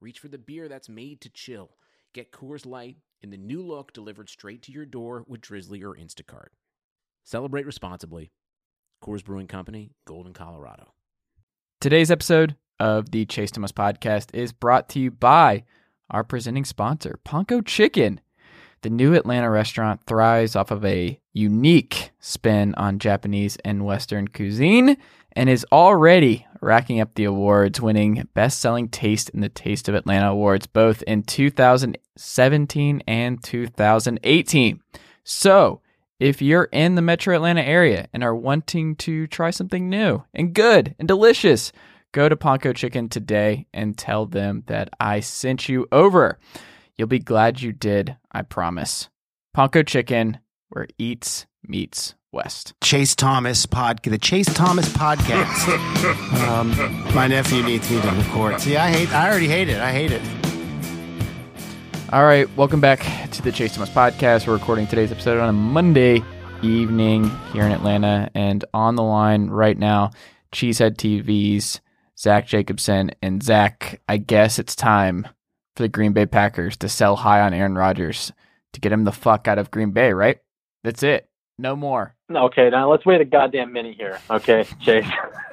reach for the beer that's made to chill. Get Coors Light in the new look delivered straight to your door with Drizly or Instacart. Celebrate responsibly. Coors Brewing Company, Golden, Colorado. Today's episode of the Chase Thomas podcast is brought to you by our presenting sponsor, Ponko Chicken. The new Atlanta restaurant thrives off of a unique spin on Japanese and Western cuisine and is already racking up the awards, winning Best Selling Taste in the Taste of Atlanta Awards both in 2017 and 2018. So, if you're in the metro Atlanta area and are wanting to try something new and good and delicious, go to Ponko Chicken today and tell them that I sent you over. You'll be glad you did, I promise. Ponko Chicken, where eats meets West. Chase Thomas pod, the Chase Thomas podcast. um, my nephew needs me to record. See, I hate. I already hate it. I hate it. All right, welcome back to the Chase Thomas podcast. We're recording today's episode on a Monday evening here in Atlanta, and on the line right now, Cheesehead TV's Zach Jacobson and Zach. I guess it's time for the Green Bay Packers to sell high on Aaron Rodgers to get him the fuck out of Green Bay. Right? That's it. No more. Okay, now let's wait a goddamn minute here. Okay, Chase.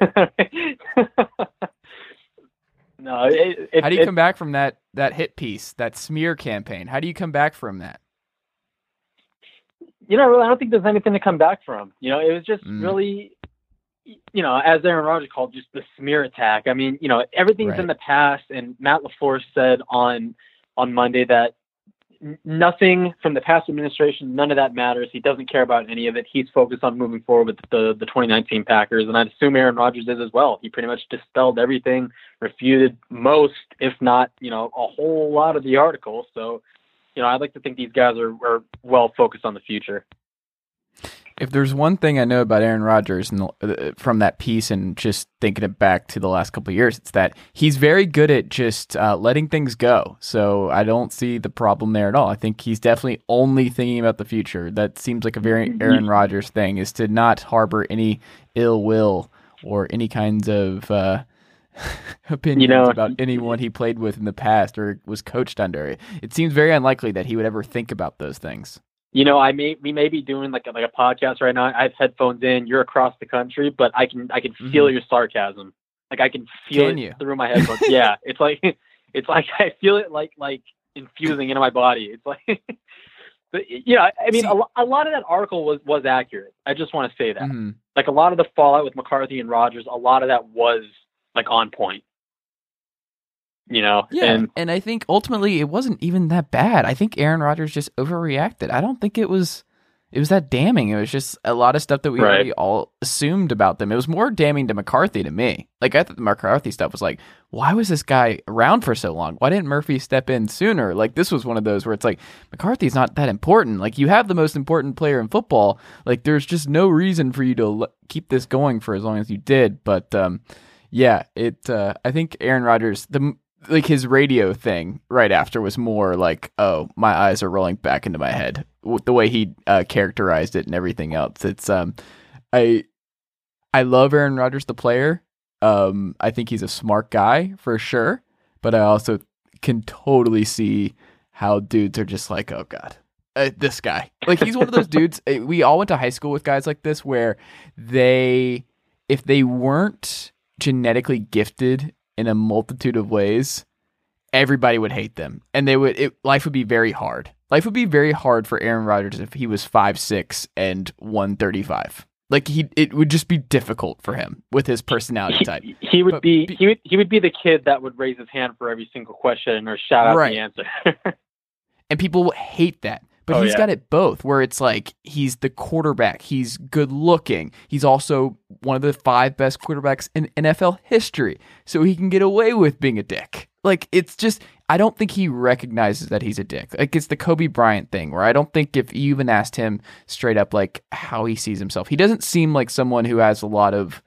no, it, it, How do you it, come back from that that hit piece, that smear campaign? How do you come back from that? You know, really, I don't think there's anything to come back from. You know, it was just Mm. really, you know, as Aaron Rodgers called, just the smear attack. I mean, you know, everything's Right. in the past, and Matt LaFleur said on on Monday that nothing from the past administration, none of that matters. He doesn't care about any of it. He's focused on moving forward with the the 2019 Packers, and I'd assume Aaron Rodgers is as well. He pretty much dispelled everything, refuted most, if not, you know, a whole lot of the articles. So, you know, I'd like to think these guys are, are well focused on the future. If there's one thing I know about Aaron Rodgers and the, uh, from that piece and just thinking it back to the last couple of years, it's that he's very good at just uh, letting things go. So I don't see the problem there at all. I think he's definitely only thinking about the future. That seems like a very Aaron Rodgers thing is to not harbor any ill will or any kinds of uh, opinions know- about anyone he played with in the past or was coached under. It seems very unlikely that he would ever think about those things. You know, I may we may be doing like a, like a podcast right now. I have headphones in. You're across the country, but I can I can feel your sarcasm. Like I can feel Mm-hmm. Can it you? through my headphones. yeah, it's like it's like I feel it like like infusing into my body. It's like, but yeah, I mean, See- a, a lot of that article was was accurate. I just want to say that. Mhm. Like a lot of the fallout with McCarthy and Rodgers, a lot of that was like on point. You know, Yeah, and and, I think ultimately it wasn't even that bad. I think Aaron Rodgers just overreacted. I don't think it was it was that damning. It was just a lot of stuff that we Right. already all assumed about them. It was more damning to McCarthy to me. Like I thought the McCarthy stuff was like, why was this guy around for so long? Why didn't Murphy step in sooner? Like this was one of those where it's like McCarthy's not that important. Like you have the most important player in football. Like there's just no reason for you to l- keep this going for as long as you did. But um, yeah, it. Uh, I think Aaron Rodgers the like his radio thing right after was more like, oh, my eyes are rolling back into my head. The way he uh, characterized it and everything else. It's um, I I love Aaron Rodgers the player. Um, I think he's a smart guy for sure, but I also can totally see how dudes are just like, oh god, uh, this guy. Like he's one of those dudes. We all went to high school with guys like this where they, if they weren't genetically gifted in a multitude of ways, everybody would hate them, and they would. It, life would be very hard. Life would be very hard for Aaron Rodgers if he was five six and one thirty five. Like he, it would just be difficult for him with his personality type. he, he would But be, be- he would he would be the kid that would raise his hand for every single question or shout out Right. the answer. and people hate that. But Oh, he's yeah. got it both, where it's like he's the quarterback, he's good looking, he's also one of the five best quarterbacks in NFL history, so he can get away with being a dick. Like it's just, I don't think he recognizes that he's a dick. Like it's the Kobe Bryant thing where I don't think if you even asked him straight up like how he sees himself, he doesn't seem like someone who has a lot of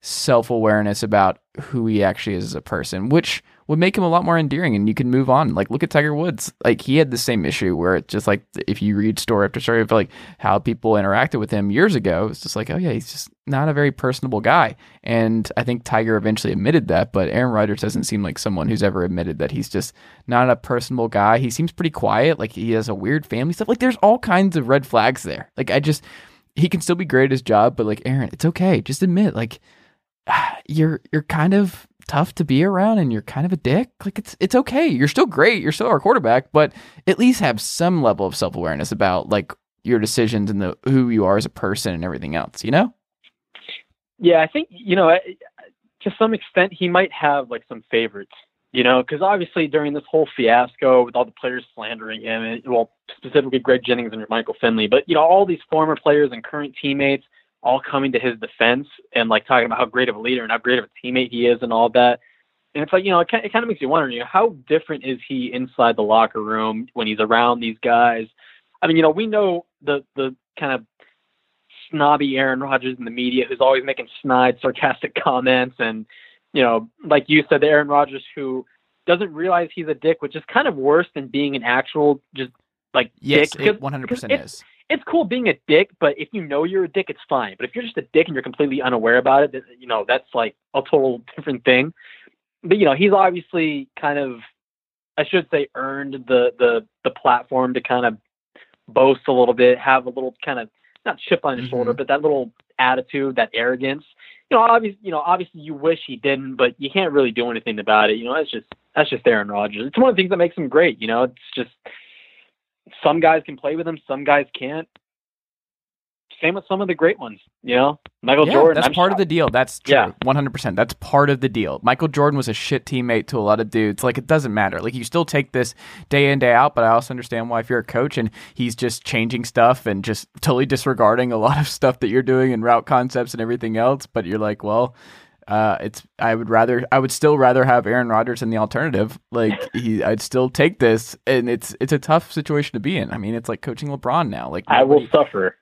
self awareness about who he actually is as a person, which would make him a lot more endearing and you can move on. Like look at Tiger Woods. Like he had the same issue where it's just like if you read story after story of like how people interacted with him years ago, it's just like, oh yeah, he's just not a very personable guy. And I think Tiger eventually admitted that, but Aaron Rodgers doesn't seem like someone who's ever admitted that he's just not a personable guy. He seems pretty quiet, like he has a weird family stuff. Like there's all kinds of red flags there. Like I just he can still be great at his job, but like Aaron, it's okay. Just admit like you're you're kind of tough to be around and you're kind of a dick, like it's it's okay. You're still great. You're still our quarterback, but at least have some level of self awareness about like your decisions and the who you are as a person and everything else. You know? Yeah, I think you know to some extent he might have like some favorites. You know, because obviously during this whole fiasco with all the players slandering him, and, well, specifically Greg Jennings and Michael Finley, but you know all these former players and current teammates all coming to his defense and like talking about how great of a leader and how great of a teammate he is and all that. And it's like, you know, it, kind of makes you wonder, you know, how different is he inside the locker room when he's around these guys? I mean, you know, we know the the kind of snobby Aaron Rodgers in the media who's always making snide, sarcastic comments, and you know, like you said, the Aaron Rodgers who doesn't realize he's a dick, which is kind of worse than being an actual just like yes, dick. One hundred percent is it's cool being a dick, but if you know you're a dick, it's fine. But if you're just a dick and you're completely unaware about it, you know, that's like a total different thing. But you know, he's obviously kind of, I should say, earned the the the platform to kind of boast a little bit, have a little kind of not chip on his mm-hmm. shoulder, but that little attitude, that arrogance. You know, obviously, you know, obviously, you wish he didn't, but you can't really do anything about it. You know, that's just that's just Aaron Rodgers. It's one of the things that makes him great. You know, it's just some guys can play with him, some guys can't. Same with some of the great ones, you know. Michael yeah, Jordan. That's I'm part of the deal. That's true. Hundred percent. That's part of the deal. Michael Jordan was a shit teammate to a lot of dudes. Like it doesn't matter. Like you still take this day in day out. But I also understand why if you're a coach and he's just changing stuff and just totally disregarding a lot of stuff that you're doing and route concepts and everything else. But you're like, well, uh, it's I would rather I would still rather have Aaron Rodgers in the alternative. Like he, I'd still take this, and it's it's a tough situation to be in. I mean, it's like coaching LeBron now. Like nobody, I will suffer,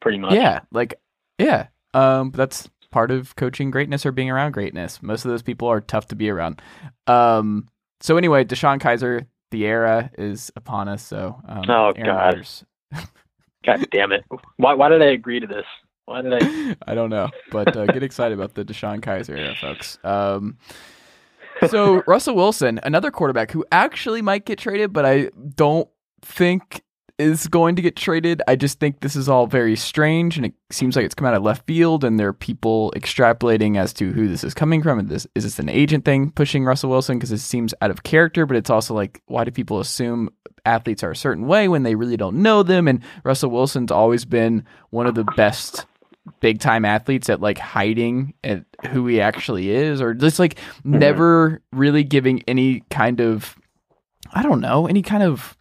pretty much. Yeah, like yeah. Um, but that's part of coaching greatness or being around greatness. Most of those people are tough to be around. Um, so anyway, DeShone Kizer, the era is upon us. So um, oh Aaron god, Rodgers. god damn it! Why why did I agree to this? Why did I? I don't know, but uh, get excited about the DeShone Kizer era, folks. Um, so Russell Wilson, another quarterback who actually might get traded, but I don't think is going to get traded. I just think this is all very strange, and it seems like it's come out of left field, and there are people extrapolating as to who this is coming from. And this is this an agent thing pushing Russell Wilson because it seems out of character, but it's also like why do people assume athletes are a certain way when they really don't know them? And Russell Wilson's always been one of the best big time athletes at like hiding at who he actually is or just like mm-hmm. never really giving any kind of I don't know, any kind of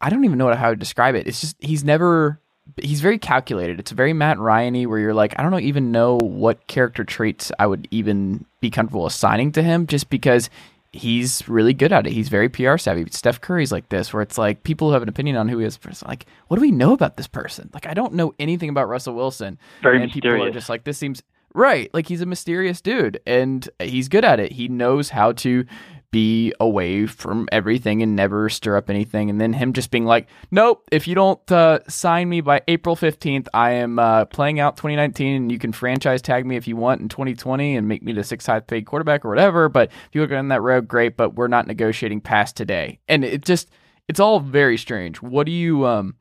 I don't even know how to describe it. It's just he's never he's very calculated. It's very Matt Ryan where you're like, I don't know, even know what character traits I would even be comfortable assigning to him just because he's really good at it. He's very PR savvy. Steph Curry's like this, where it's like people who have an opinion on who he is. Like, what do we know about this person? Like, I don't know anything about Russell Wilson. Very and mysterious. people are just like, this seems right. Like he's a mysterious dude, and he's good at it. He knows how to be away from everything and never stir up anything. And then him just being like, nope, if you don't uh, sign me by April 15th, I am uh, playing out 2019 and you can franchise tag me if you want in 2020 and make me the sixth highest paid quarterback or whatever. But if you go on that road, great, but we're not negotiating past today. And it just, it's all very strange. What do you, um,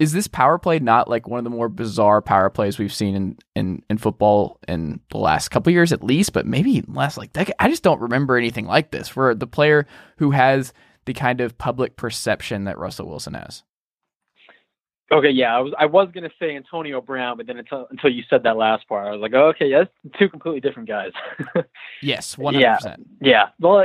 is this power play not like one of the more bizarre power plays we've seen in, in, in football in the last couple years at least, but maybe last like decade? I just don't remember anything like this for the player who has the kind of public perception that Russell Wilson has. Okay, yeah, I was I was gonna say Antonio Brown, but then until until you said that last part, I was like, oh, okay, yeah, that's two completely different guys. yes, one hundred percent. Yeah, well,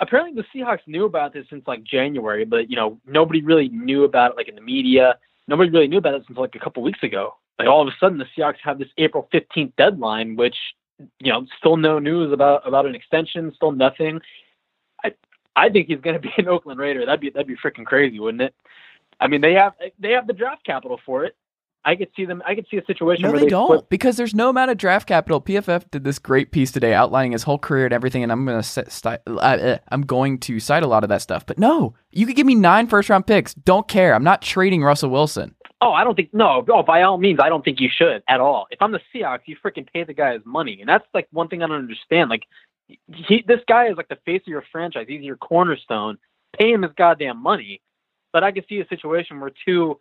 apparently the Seahawks knew about this since like January, but you know nobody really knew about it like in the media. Nobody really knew about it since like a couple weeks ago. Like all of a sudden, the Seahawks have this April fifteenth deadline, which you know still no news about about an extension, still nothing. I I think he's going to be an Oakland Raider. That'd be that'd be freaking crazy, wouldn't it? I mean, they have they have the draft capital for it. I could see them. I could see a situation No, where they they don't split- because there's no amount of draft capital. PFF did this great piece today outlining his whole career and everything, and I'm gonna set, sti- uh, uh, I'm going to cite a lot of that stuff. But no, you could give me nine first round picks. Don't care. I'm not trading Russell Wilson. Oh, I don't think no. Oh, by all means, I don't think you should at all. If I'm the Seahawks, you freaking pay the guy his money, and that's like one thing I don't understand. Like, he, this guy is like the face of your franchise. He's your cornerstone. Pay him his goddamn money. But I could see a situation where two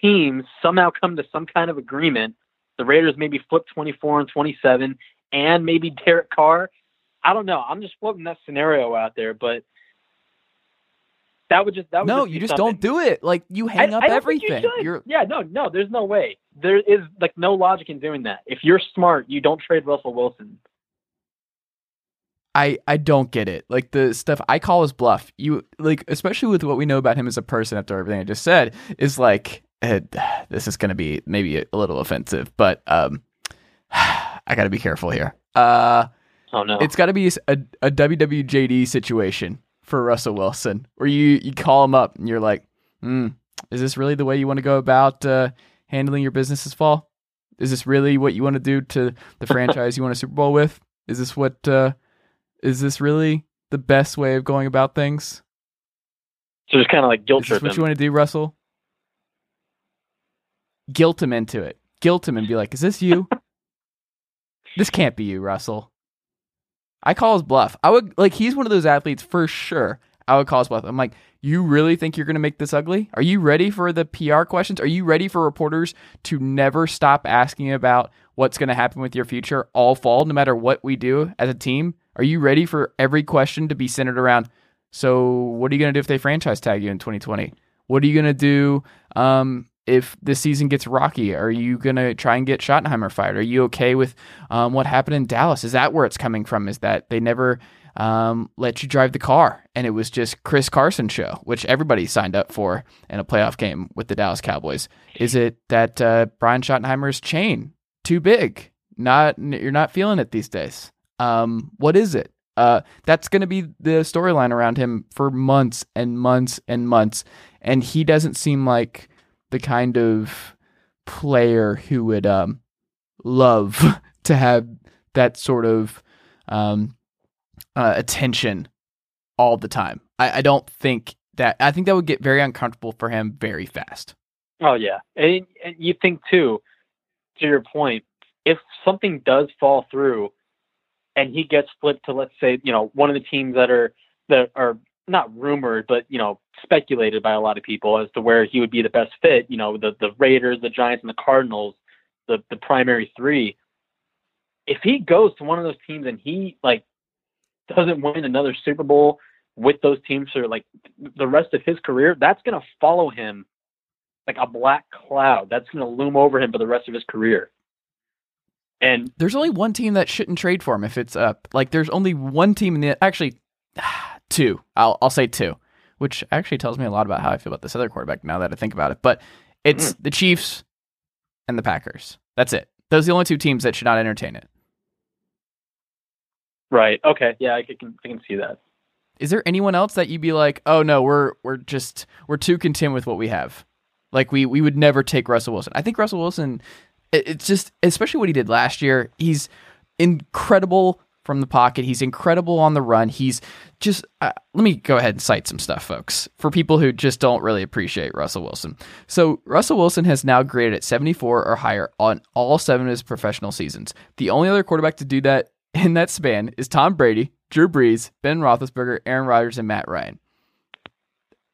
teams somehow come to some kind of agreement. The Raiders maybe flip 24 and 27, and maybe Derek Carr. I don't know. I'm just floating that scenario out there, but that would just that would No, be you just something. don't do it. Like you hang I- up I you everything. You're Yeah, no, no, there's no way. There is like no logic in doing that. If you're smart, you don't trade Russell Wilson. I I don't get it. Like the stuff I call his bluff. You like especially with what we know about him as a person after everything I just said is like eh, this is going to be maybe a little offensive, but um I got to be careful here. Uh Oh no. it's got to be a, a WWJD situation for Russell Wilson where you you call him up and you're like, hmm, is this really the way you want to go about uh, handling your business this fall? Is this really what you want to do to the franchise you want a Super Bowl with? Is this what uh, is this really the best way of going about things? so just kind of like guilt Is this trip what him. you want to do, Russell? Guilt him into it. Guilt him and be like, "Is this you? this can't be you, Russell." I call his bluff. I would like he's one of those athletes for sure. I would call his bluff. I'm like, you really think you're going to make this ugly? Are you ready for the PR questions? Are you ready for reporters to never stop asking about what's going to happen with your future all fall, no matter what we do as a team? Are you ready for every question to be centered around? So, what are you going to do if they franchise tag you in 2020? What are you going to do um, if this season gets rocky? Are you going to try and get Schottenheimer fired? Are you okay with um, what happened in Dallas? Is that where it's coming from? Is that they never um, let you drive the car and it was just Chris Carson show, which everybody signed up for in a playoff game with the Dallas Cowboys? Is it that uh, Brian Schottenheimer's chain too big? Not you're not feeling it these days. Um, what is it? Uh, that's going to be the storyline around him for months and months and months, and he doesn't seem like the kind of player who would um, love to have that sort of um, uh, attention all the time. I, I don't think that. I think that would get very uncomfortable for him very fast. Oh yeah, and, and you think too, to your point, if something does fall through, and he gets flipped to let's say you know one of the teams that are that are not rumored but you know speculated by a lot of people as to where he would be the best fit. You know the the Raiders, the Giants, and the Cardinals, the the primary three. If he goes to one of those teams and he like doesn't win another Super Bowl with those teams for like the rest of his career, that's gonna follow him like a black cloud that's to loom over him for the rest of his career. And There's only one team that shouldn't trade for him if it's up. Like there's only one team in the actually two. I'll I'll say two, which actually tells me a lot about how I feel about this other quarterback now that I think about it. But it's mm-hmm. the Chiefs and the Packers. That's it. Those are the only two teams that should not entertain it. right, okay, yeah, I can I can see that. Is there anyone else that you'd be like, oh no, we're we're just we're too content with what we have? Like we we would never take Russell Wilson. I think Russell Wilson, it, it's just especially what he did last year. He's incredible from the pocket. He's incredible on the run. He's just uh, let me go ahead and cite some stuff, folks, for people who just don't really appreciate Russell Wilson. So Russell Wilson has now graded at 74 or higher on all seven of his professional seasons. The only other quarterback to do that in that span is Tom Brady, Drew Brees, Ben Roethlisberger, Aaron Rodgers, and Matt Ryan.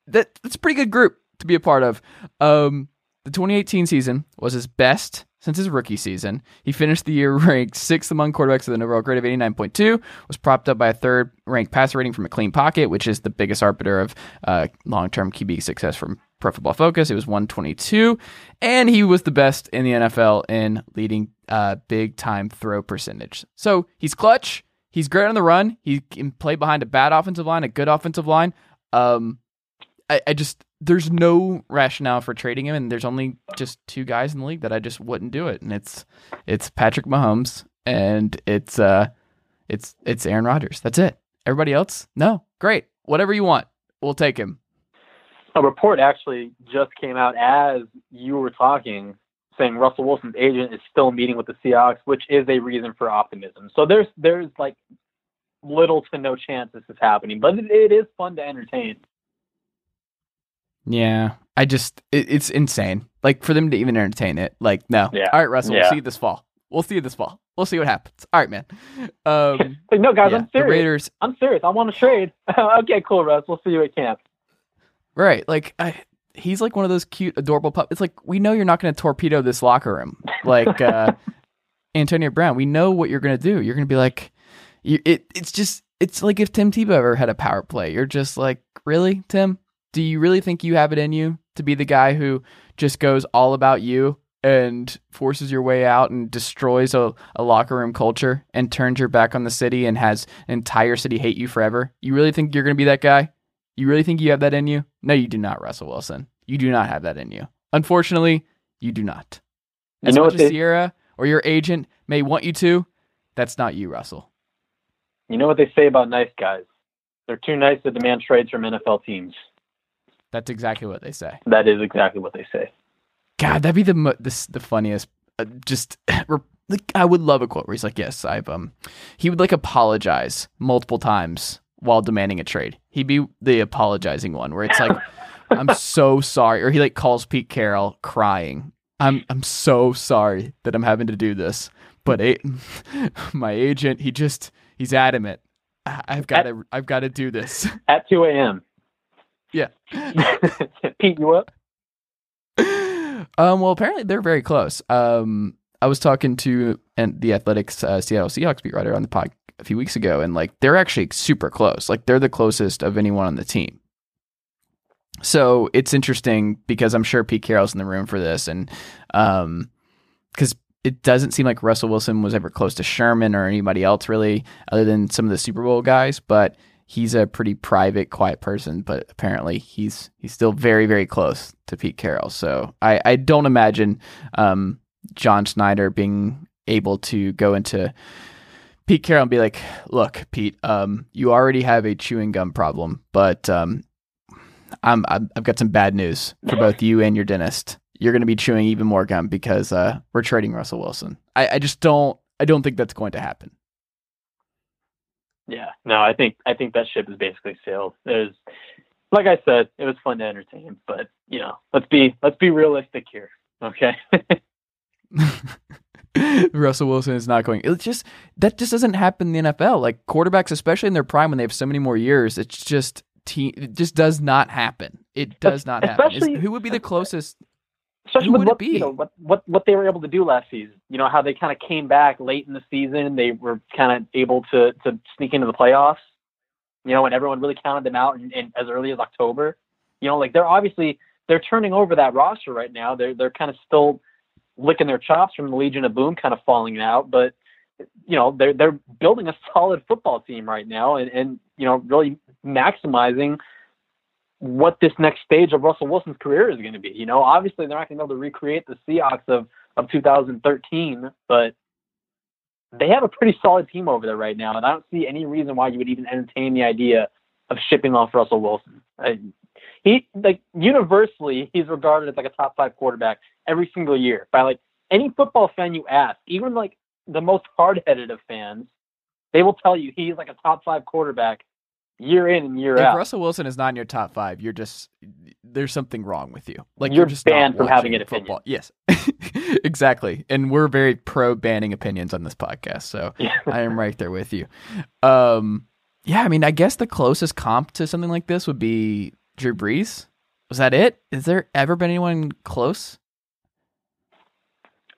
That that's a pretty good group to be a part of. Um, the 2018 season was his best since his rookie season. He finished the year ranked sixth among quarterbacks with an overall grade of 89.2. Was propped up by a third ranked passer rating from a clean pocket, which is the biggest arbiter of uh, long-term QB success from Pro Football Focus. It was 122, and he was the best in the NFL in leading uh, big time throw percentage. So he's clutch. He's great on the run. He can play behind a bad offensive line, a good offensive line. Um, I, I just there's no rationale for trading him, and there's only just two guys in the league that I just wouldn't do it, and it's it's Patrick Mahomes and it's uh it's it's Aaron Rodgers. That's it. Everybody else, no. Great. Whatever you want. We'll take him. A report actually just came out as you were talking, saying Russell Wilson's agent is still meeting with the Seahawks, which is a reason for optimism. So there's there's like little to no chance this is happening, but it, it is fun to entertain. Yeah, I just it, it's insane. Like for them to even entertain it. Like no. Yeah. All right, Russell. Yeah. We'll see you this fall. We'll see you this fall. We'll see what happens. All right, man. Um, Like, no, guys, yeah, I'm serious. Raiders. I'm serious. I want to trade. okay, cool, Russ. We'll see you at camp. Right. Like I, he's like one of those cute, adorable pup. It's like we know you're not going to torpedo this locker room, like uh, Antonio Brown. We know what you're going to do. You're going to be like, you, it. It's just, it's like if Tim Tebow ever had a power play. You're just like, really, Tim? Do you really think you have it in you to be the guy who just goes all about you and forces your way out and destroys a, a locker room culture and turns your back on the city and has an entire city hate you forever? You really think you're going to be that guy? You really think you have that in you? No, you do not, Russell Wilson. You do not have that in you. Unfortunately, you do not. You As know much what as they- Ciara or your agent may want you to, that's not you, Russell. You know what they say about nice guys? They're too nice to demand trades from NFL teams. That's exactly what they say. That is exactly what they say. God, that'd be the mo- this the funniest. Uh, just like I would love a quote where he's like, "Yes, I've um," he would like apologize multiple times while demanding a trade. He'd be the apologizing one where it's like, "I'm so sorry," or he like calls Pete Carroll crying. I'm I'm so sorry that I'm having to do this, but a- my agent, he just he's adamant. I've got to I've got to do this. At 2 a.m. Yeah. Pete, you up? um, well, apparently they're very close. Um, I was talking to and the Athletics uh, Seattle Seahawks beat writer on the pod a few weeks ago, and like they're actually super close. Like they're the closest of anyone on the team. So it's interesting because I'm sure Pete Carroll's in the room for this, and um, because it doesn't seem like Russell Wilson was ever close to Sherman or anybody else really, other than some of the Super Bowl guys, but. He's a pretty private, quiet person, but apparently he's he's still very, very close to Pete Carroll. So I, I don't imagine um, John Schneider being able to go into Pete Carroll and be like, "Look, Pete, um, you already have a chewing gum problem, but um, I'm, I'm I've got some bad news for both you and your dentist. You're going to be chewing even more gum because uh, we're trading Russell Wilson. I, I just don't I don't think that's going to happen. Yeah. No, I think I think that ship is basically sailed. There's like I said, it was fun to entertain, but you know, let's be let's be realistic here. Okay. Russell Wilson is not going. It's just that just doesn't happen in the NFL. Like quarterbacks, especially in their prime when they have so many more years, it's just te- it just does not happen. It does not happen. Especially- who would be the closest? Especially Who with what you know what, what what they were able to do last season. You know how they kind of came back late in the season. They were kind of able to to sneak into the playoffs. You know, and everyone really counted them out in, in, as early as October. You know, like they're obviously they're turning over that roster right now. They're they're kind of still licking their chops from the Legion of Boom kind of falling out, but you know they're they're building a solid football team right now, and and you know really maximizing what this next stage of Russell Wilson's career is going to be. You know, obviously they're not going to be able to recreate the Seahawks of of 2013, but they have a pretty solid team over there right now, and I don't see any reason why you would even entertain the idea of shipping off Russell Wilson. I, he like universally he's regarded as like a top five quarterback every single year by like any football fan you ask, even like the most hard headed of fans, they will tell you he's like a top five quarterback year in and year If out. If Russell Wilson is not in your top five, you're just there's something wrong with you. Like You're you're, just banned from having an opinion. football. Yes, exactly. And we're very pro banning opinions on this podcast, so I am right there with you. Um, yeah, I mean, I guess the closest comp to something like this would be Drew Brees. Was that it? Has there ever been anyone close?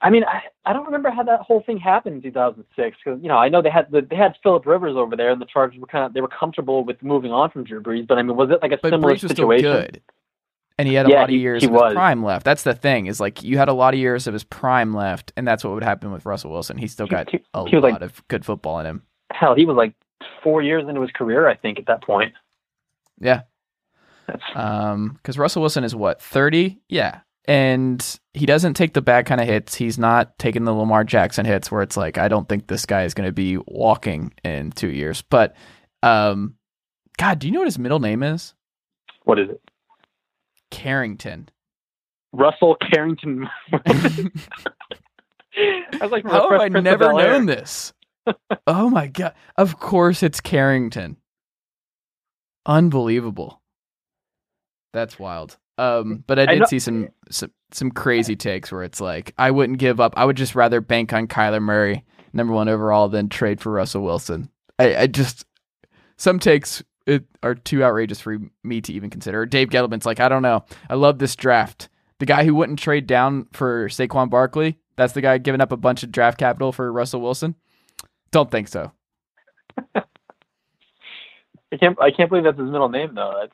I mean, I, I don't remember how that whole thing happened in 2006 because you know I know they had the, they had Philip Rivers over there and the Chargers were kind of they were comfortable with moving on from Drew Brees, but I mean, was it like a But similar Brees was situation? still good. And he had a Yeah, lot of he- years he of his was. prime left. That's the thing, is like you had a lot of years of his prime left, and that's what would happen with Russell Wilson. He still got he- a was like- lot of good football in him. Hell, he was like four years into his career, I think, at that point. Yeah. Um, because Russell Wilson is what thirty, yeah, and he doesn't take the bad kind of hits. He's not taking the Lamar Jackson hits where it's like I don't think this guy is going to be walking in two years. But um, God, do you know what his middle name is? What is it? Carrington. Russell Carrington. I was like, How have I Prince never known this? oh my god! Of course, it's Carrington. Unbelievable. That's wild. Um, but I I did know- see some, some some crazy takes where it's like I wouldn't give up. I would just rather bank on Kyler Murray, number one overall, than trade for Russell Wilson. I, I just some takes it are too outrageous for me to even consider. Dave Gettleman's like, I don't know. I love this draft. The guy who wouldn't trade down for Saquon Barkley, that's the guy giving up a bunch of draft capital for Russell Wilson. Don't think so. I can't. I can't believe that's his middle name though.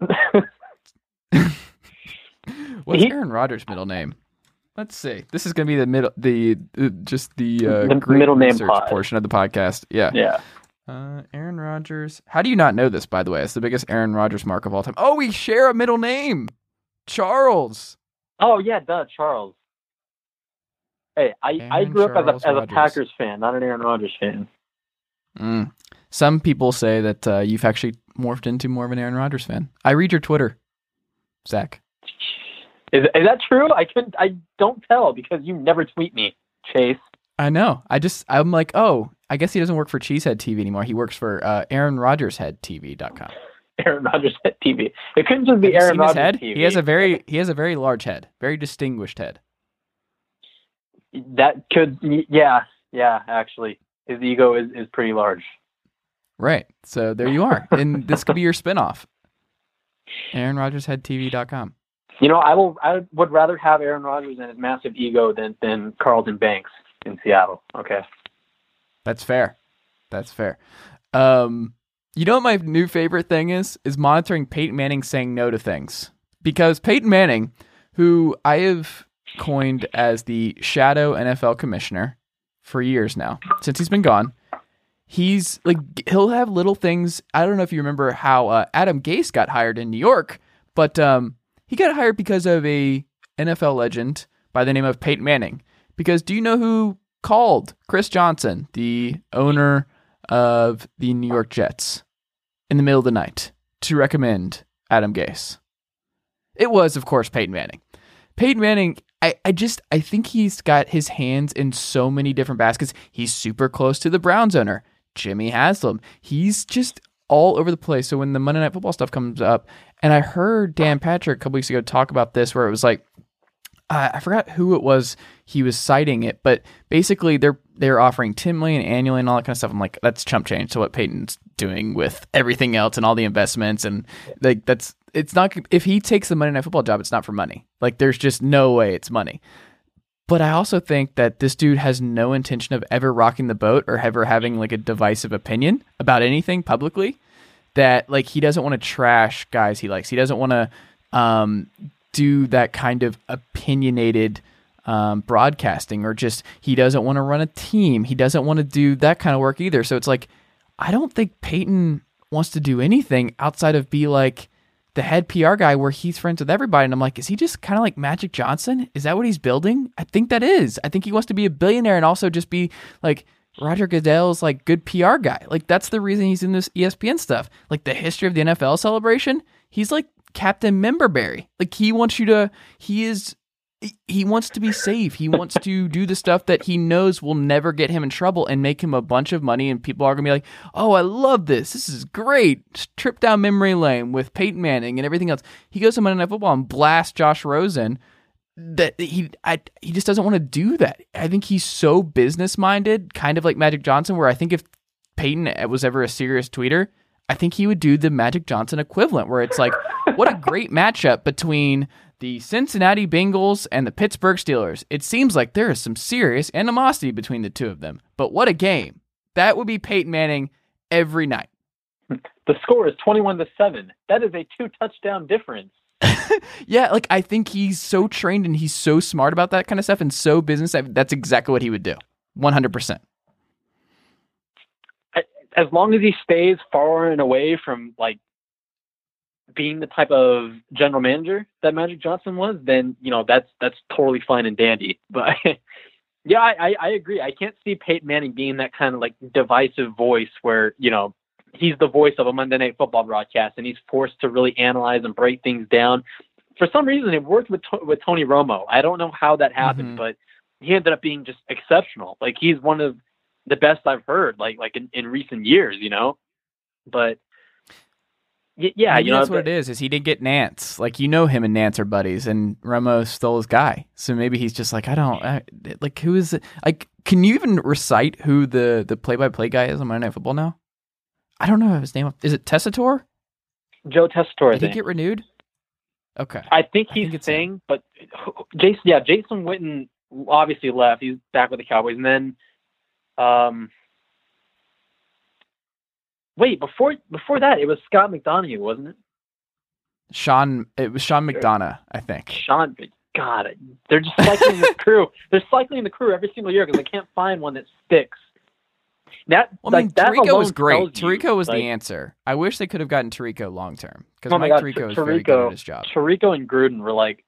That's What's He- Aaron Rodgers' middle name? Let's see. This is going to be the middle, the, just the, uh, The middle name portion of the podcast. Yeah. yeah. Uh, Aaron Rodgers. How do you not know this? By the way, it's the biggest Aaron Rodgers mark of all time. Oh, we share a middle name, Charles. Oh yeah, duh, Charles. Hey, I, I grew up as a as a Packers fan, not an Aaron Rodgers fan. Mm. Some people say that uh, you've actually morphed into more of an Aaron Rodgers fan. I read your Twitter, Zach. Is is that true? I couldn't. I don't tell because you never tweet me, Chase. I know. I just I'm like, oh, I guess he doesn't work for Cheesehead TV anymore. He works for uh, Aaron Rodgers Head TV.com. Aaron Rodgers at TV. It couldn't just be Aaron Rodgers head? TV. He has a very he has a very large head, very distinguished head. that could. Yeah, yeah. Actually, his ego is is pretty large. Right. So there you are, and this could be your spinoff. Aaron Rodgers Head TV.com. You know, I will. I would rather have Aaron Rodgers and his massive ego than than Carlton Banks in Seattle. Okay. That's fair. That's fair. Um, you know what my new favorite thing is? Is monitoring Peyton Manning saying no to things. Because Peyton Manning, who I have coined as the shadow NFL commissioner for years now, since he's been gone, he's like he'll have little things. I don't know if you remember how uh, Adam Gase got hired in New York, but um, he got hired because of a NFL legend by the name of Peyton Manning. Because do you know who called Chris Johnson, the owner of the New York Jets, in the middle of the night to recommend Adam Gase? It was, of course, Peyton Manning. Peyton Manning, I, I just I think he's got his hands in so many different baskets. He's super close to the Browns owner, Jimmy Haslam. He's just all over the place. So when the Monday Night Football stuff comes up, and I heard Dan Patrick a couple weeks ago talk about this, where it was like, uh, I forgot who it was he was citing it, but basically they're they're offering ten million annually and all that kind of stuff. I'm like, that's chump change to what Peyton's doing with everything else and all the investments and like that's it's not if he takes the Monday Night Football job, it's not for money. Like there's just no way it's money. But I also think that this dude has no intention of ever rocking the boat or ever having like a divisive opinion about anything publicly. That like he doesn't want to trash guys he likes. He doesn't want to um, do that kind of opinionated um, broadcasting or just he doesn't want to run a team. He doesn't want to do that kind of work either. So it's like I don't think Peyton wants to do anything outside of be like the head PR guy where he's friends with everybody. And I'm like, is he just kind of like Magic Johnson? Is that what he's building? I think that is. I think he wants to be a billionaire and also just be like Roger Goodell's like good PR guy. Like that's the reason he's in this ESPN stuff. Like the history of the NFL celebration, he's like Captain Memberberry. Like he wants you to he is he wants to be safe. He wants to do the stuff that he knows will never get him in trouble and make him a bunch of money. And people are going to be like, oh, I love this. This is great. Trip down memory lane with Peyton Manning and everything else. He goes to Monday Night Football and blasts Josh Rosen. That he, I, he just doesn't want to do that. I think he's so business minded, kind of like Magic Johnson. Where I think if Peyton was ever a serious tweeter, I think he would do the Magic Johnson equivalent, where it's like, what a great matchup between the Cincinnati Bengals and the Pittsburgh Steelers. It seems like there is some serious animosity between the two of them, but what a game! That would be Peyton Manning every night. The score is twenty-one to seven. That is a two touchdown difference. Yeah, like I think he's so trained and he's so smart about that kind of stuff and so business. That's exactly what he would do. One hundred percent. As long as he stays far and away from like being the type of general manager that Magic Johnson was, then you know that's that's totally fine and dandy. But yeah, I, I, I agree. I can't see Peyton Manning being that kind of like divisive voice where you know he's the voice of a Monday Night Football broadcast, and he's forced to really analyze and break things down. For some reason, it worked with with Tony Romo. I don't know how that happened, Mhm. but he ended up being just exceptional. Like he's one of the best I've heard, like like in, in recent years, you know. But y- yeah, Maybe you know, that's what it is. Is he didn't get Nance? Like you know him and Nance are buddies, and Romo stole his guy. So maybe he's just like I don't I, like who is it? Like, can you even recite who the the play by play guy is on Monday Night Football now? I don't know his name. Is it Tessitore? Joe Tessitore. I Did he think. get renewed? Okay. I think I he's think it's him. but Jason, yeah, Jason Witten obviously left. He's back with the Cowboys, and then, um, wait before before that, it was Scott McDonough, wasn't it? Sean. It was Sean McDonough, I think. Sean, God, they're just cycling the crew. They're cycling the crew every single year because they can't find one that sticks. That Well, I mean, like Tirico was great. Tirico was like, the answer. I wish they could have gotten Tirico long term because Oh Mike God, Tirico is very good at his job. Tirico and Gruden were like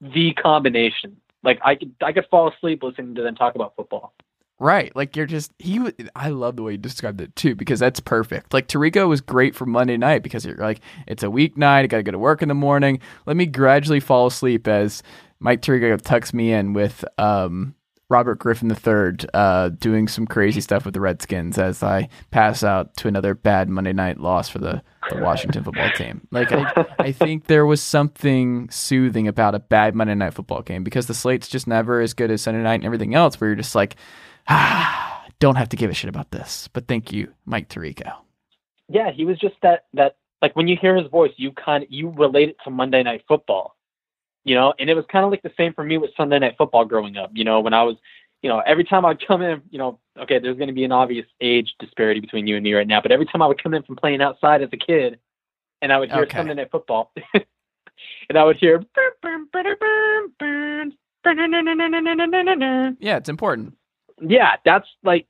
the combination. Like I could I could fall asleep listening to them talk about football. Right. Like you're just he I love the way you described it too because that's perfect. Like Tirico was great for Monday night because you're like it's a weeknight, I got to go to work in the morning. Let me gradually fall asleep as Mike Tirico tucks me in with um Robert Griffin III uh, doing some crazy stuff with the Redskins as I pass out to another bad Monday night loss for the, the Washington football team. Like I, I think there was something soothing about a bad Monday night football game because the slate's just never as good as Sunday night and everything else where you're just like, ah, don't have to give a shit about this. But thank you, Mike Tirico. Yeah, he was just that that like when you hear his voice, you kind of you relate it to Monday Night Football, you know. And it was kind of like the same for me with Sunday Night Football growing up. You know, when I was, you know, every time I'd come in, you know, okay, there's going to be an obvious age disparity between you and me right now, but every time I would come in from playing outside as a kid, and I would hear Okay. Sunday Night Football, and I would hear. Yeah, it's important. Yeah, that's like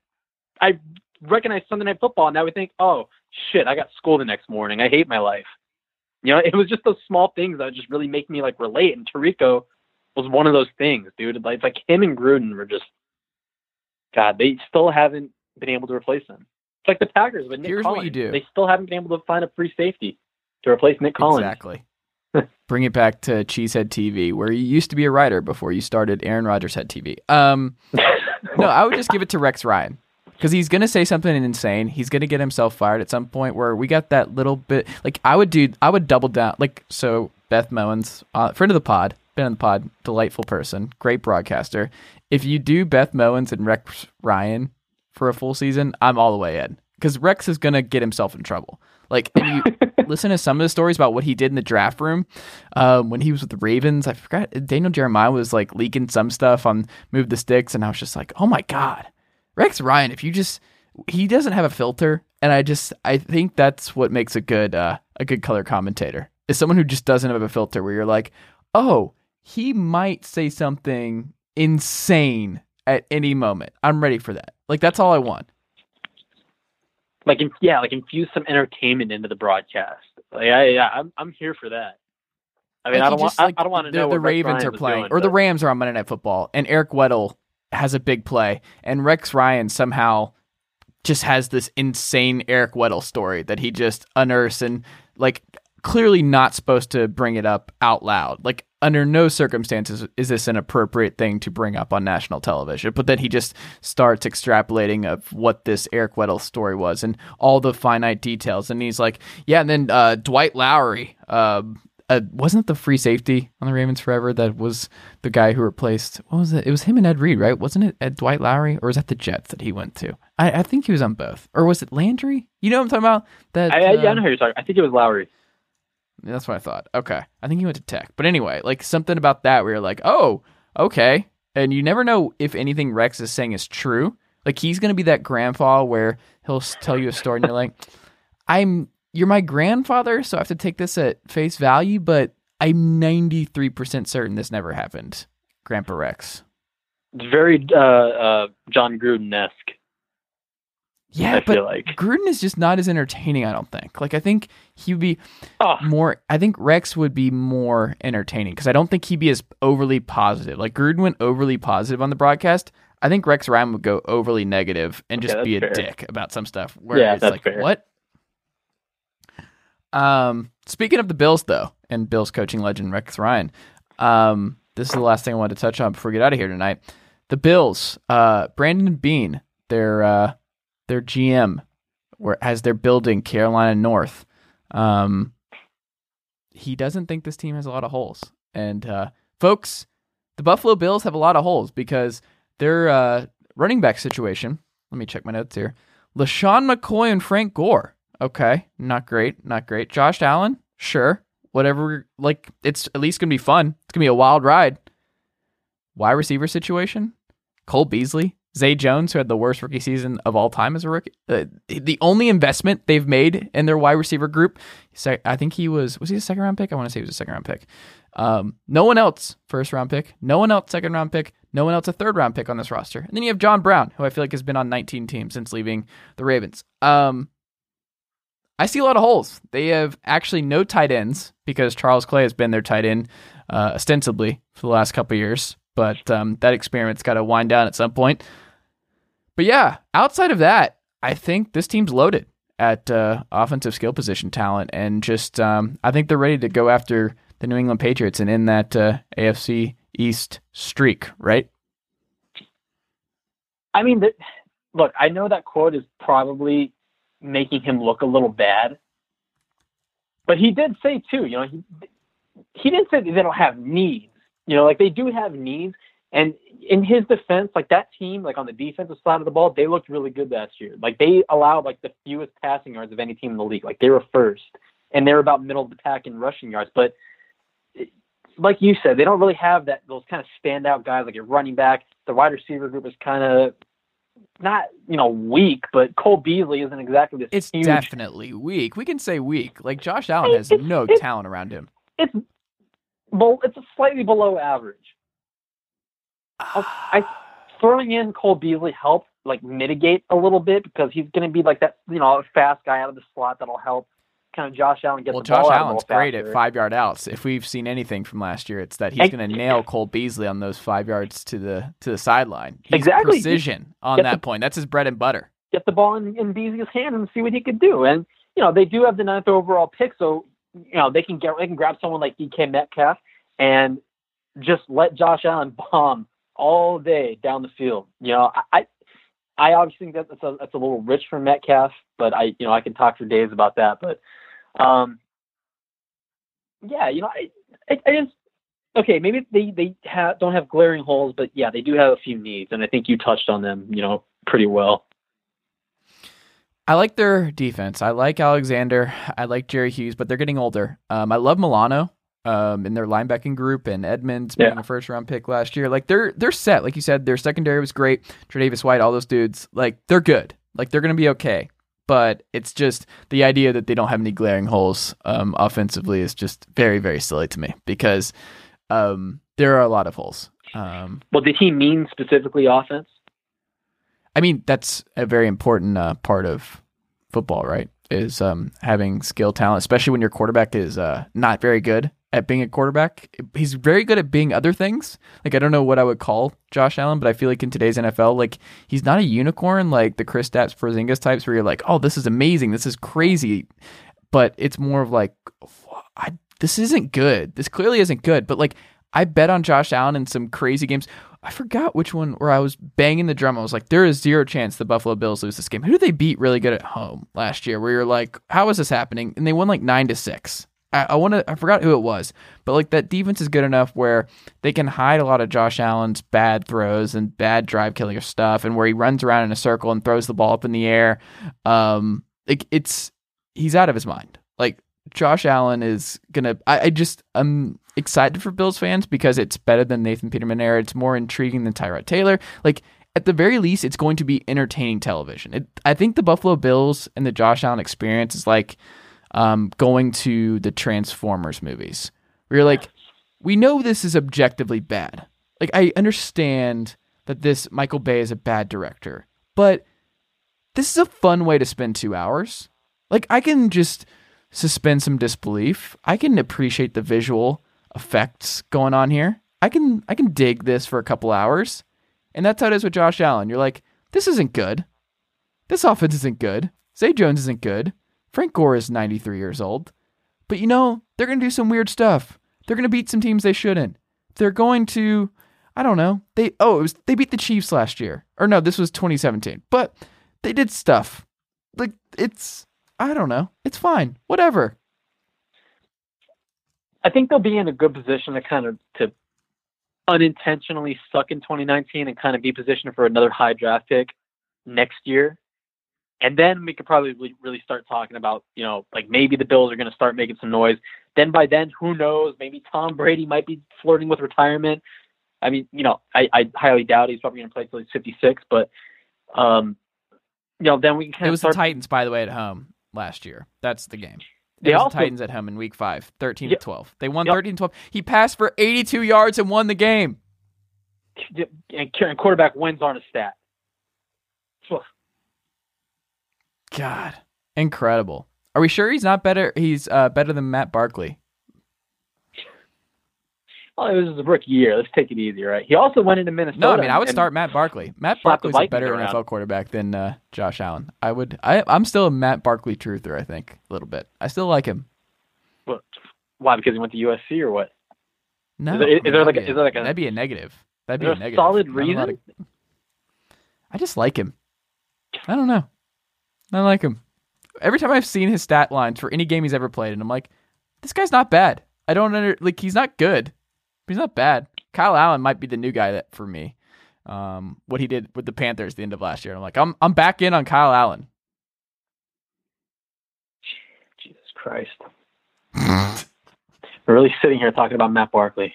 I recognize Sunday Night Football, and I would think, oh shit, I got school the next morning. I hate my life. You know, it was just those small things that just really make me like relate. And Tirico was one of those things, dude. Like, like him and Gruden were just, God, they still haven't been able to replace them. It's like the Packers with Nick Here's what you do. They still haven't been able to find a free safety to replace Nick Collins. Exactly. Bring it back to Cheesehead TV, where you used to be a writer before you started Aaron Rodgers Head TV. Um, no, I would just give it to Rex Ryan because he's going to say something insane. He's going to get himself fired at some point. Where we got that little bit, like I would do, I would double down. Like so, Beth Mowins, uh, friend of the pod, been on the pod, delightful person, great broadcaster. If you do Beth Mowins and Rex Ryan for a full season, I'm all the way in because Rex is going to get himself in trouble. Like, and you listen to some of the stories about what he did in the draft room um, when he was with the Ravens. I forgot Daniel Jeremiah was like leaking some stuff on Move the Sticks, and I was just like, oh my god, Rex Ryan. If you just he doesn't have a filter, and I just I think that's what makes a good uh, a good color commentator is someone who just doesn't have a filter where you're like, oh, he might say something insane at any moment. I'm ready for that. Like that's all I want. Like yeah, like infuse some entertainment into the broadcast. Like I, yeah, I'm I'm here for that. I mean, Like, I don't want like, I don't want to the, know the Ravens are playing, doing, or the Rams are on Monday Night Football, and Eric Weddle has a big play, and Rex Ryan somehow just has this insane Eric Weddle story that he just unearths and like clearly not supposed to bring it up out loud. Like under no circumstances is this an appropriate thing to bring up on national television. But then he just starts extrapolating of what this Eric Weddle story was and all the finite details. And he's like, yeah, and then uh, Dwight Lowry. Uh, uh, wasn't it the free safety on the Ravens forever that was the guy who replaced? What was it? It was him and Ed Reed, right? Wasn't it Ed Dwight Lowry, or was that the Jets that he went to? I, I think he was on both, or was it Landry? You know what I'm talking about? That I, I, yeah, I uh, know who you're talking. I think it was Lowry. That's what I thought. Okay. I think he went to tech. But anyway, like something about that where you're like, oh, okay. And you never know if anything Rex is saying is true. Like he's going to be that grandpa where he'll tell you a story and you're like, I'm, you're my grandfather, so I have to take this at face value, but I'm 93% certain this never happened. Grandpa Rex. It's very uh, uh, Jon Gruden esque. Yeah, I but like. Gruden is just not as entertaining, I don't think. Like, I think he would be Oh, more I think Rex would be more entertaining because I don't think he'd be as overly positive. Like Gruden went overly positive on the broadcast. I think Rex Ryan would go overly negative and just Okay, be a fair. dick about some stuff. Where Yeah, it's that's like, fair. what? Um, speaking of the Bills, though, and Bills coaching legend Rex Ryan, um, this is the last thing I wanted to touch on before we get out of here tonight. The Bills, uh, Brandon Beane, their uh, their GM, where as they're building Carolina North, um, he doesn't think this team has a lot of holes. And uh, folks, the Buffalo Bills have a lot of holes because their uh, running back situation. Let me check my notes here. LeSean McCoy and Frank Gore. Okay, not great, not great. Josh Allen, sure, whatever. Like it's at least gonna be fun. It's gonna be a wild ride. Wide receiver situation. Cole Beasley, Zay Jones, who had the worst rookie season of all time as a rookie. Uh, the only investment they've made in their wide receiver group, I think he was was he a second round pick? I want to say he was a second round pick. Um, no one else first round pick. No one else second round pick. No one else a third round pick on this roster. And then you have John Brown, who I feel like has been on 19 teams since leaving the Ravens. Um, I see a lot of holes. They have actually no tight ends because Charles Clay has been their tight end uh, ostensibly for the last couple years, but um, that experiment's got to wind down at some point. But yeah, outside of that, I think this team's loaded at uh, offensive skill position talent, and just um, I think they're ready to go after the New England Patriots and in that uh, AFC East streak, right? I mean, the, look, I know that quote is probably making him look a little bad, but he did say too, you know, he he didn't say they don't have needs. You know, like they do have needs, and in his defense, like that team, like on the defensive side of the ball, they looked really good last year. Like they allowed like the fewest passing yards of any team in the league. Like they were first, and they're about middle of the pack in rushing yards. But like you said, they don't really have that those kind of standout guys like your running back. The wide receiver group is kind of not you know weak, but Cole Beasley isn't exactly this. It's huge, definitely weak. We can say weak. Like Josh Allen has It's- no it's- talent around him. It's well, it's a slightly below average. Oh, I ah. throwing in Cole Beasley helped like mitigate a little bit because he's going to be like that you know fast guy out of the slot that'll help kind of Josh Allen get well, the Josh ball out a Allen's great faster. at five yard outs. If we've seen anything from last year, it's that he's going to nail Cole Beasley on those five yards to the to the sideline. He's Exactly. precision on Get that the- point. That's his bread and butter. get the ball in, in Beasley's hand and see what he could do. And you know they do have the ninth overall pick, so you know they can get they can grab someone like DK Metcalf and just let Josh Allen bomb all day down the field. You know I I, obviously think that that's a that's a little rich for Metcalf, but I you know I can talk for days about that. But um yeah, you know I I, I just okay maybe they they have don't have glaring holes, but yeah they do have a few needs, and I think you touched on them you know pretty well. I like their defense. I like Alexander. I like Jerry Hughes, but they're getting older. Um, I love Milano um, in their linebacking group and Edmonds being Yeah. a first round pick last year. Like they're they're set. Like you said, their secondary was great. Tre'Davious White, all those dudes, like they're good. Like they're gonna be okay. But it's just the idea that they don't have any glaring holes um, offensively is just very very silly to me because um, there are a lot of holes. Um, Well, did he mean specifically offense? I mean, that's a very important uh, part of football, right? Is um, having skill talent, especially when your quarterback is uh, not very good at being a quarterback. He's very good at being other things. Like I don't know what I would call Josh Allen, but I feel like in today's NFL, like he's not a unicorn like the Kristaps, Porzingis types, where you're like, oh, this is amazing, this is crazy, but it's more of like, this isn't good. This clearly isn't good. But like, I bet on Josh Allen in some crazy games. I forgot which one where I was banging the drum. I was like, there is zero chance the Buffalo Bills lose this game. Who did they beat really good at home last year? Where you're like, how is this happening? And they won like nine to six. I, I want to. I forgot who it was, but like that defense is good enough where they can hide a lot of Josh Allen's bad throws and bad drive killer stuff, and where he runs around in a circle and throws the ball up in the air. Um, like it's he's out of his mind. Like Josh Allen is gonna. I, I just I'm excited for Bills fans because it's better than Nathan Peterman era. It's more intriguing than Tyrod Taylor. Like at the very least, it's going to be entertaining television. It, I think the Buffalo Bills and the Josh Allen experience is like um, going to the Transformers movies. Where you're like, we know this is objectively bad. Like I understand that this Michael Bay is a bad director, but this is a fun way to spend two hours. Like I can just suspend some disbelief. I can appreciate the visual effects going on here. I can I can dig this for a couple hours. And that's how it is with Josh Allen. You're like, this isn't good. This offense isn't good. Zay Jones isn't good. Frank Gore is 93 years old. But you know, they're going to do some weird stuff. They're going to beat some teams they shouldn't. They're going to, I don't know. They oh, it was they beat the Chiefs last year, or no, this was 2017. But they did stuff. Like it's, I don't know. It's fine. Whatever. I think they'll be in a good position to kind of to unintentionally suck in 2019 and kind of be positioned for another high draft pick next year. And then we could probably really start talking about, you know, like maybe the Bills are going to start making some noise. Then by then, who knows? Maybe Tom Brady might be flirting with retirement. I mean, you know, I, I highly doubt he's probably going to play till he's 56, but, um, you know, then we can kind It of was start. the Titans, by the way, at home last year. That's the game. They It was also- the Titans at home in Week Five, 13 Yep. to 12. They won Yep. 13 12. He passed for 82 yards and won the game. and quarterback wins aren't a stat. God, incredible. Are we sure he's not better? He's uh, better than Matt Barkley. Well, it was his rookie year. Let's take it easy, right? He also went into Minnesota. No, I mean I would start Matt Barkley. Matt Barkley's a better around. NFL quarterback than uh, Josh Allen. I would. I, I'm still a Matt Barkley truther. I think a little bit. I still like him. What- Why? Because he went to USC or what? No, Is there- I mean, there like a- be is there like a- that'd be a negative. That'd be a a negative. solid a reason? of- I just like him. I don't know. I like him. Every time I've seen his stat lines for any game he's ever played, and I'm like, this guy's not bad. I don't under like he's not good, but he's not bad. Kyle Allen might be the new guy that for me. Um, what he did with the Panthers at the end of last year, I'm like, I'm I'm back in on Kyle Allen. Jesus Christ. We're really sitting here talking about Matt Barkley.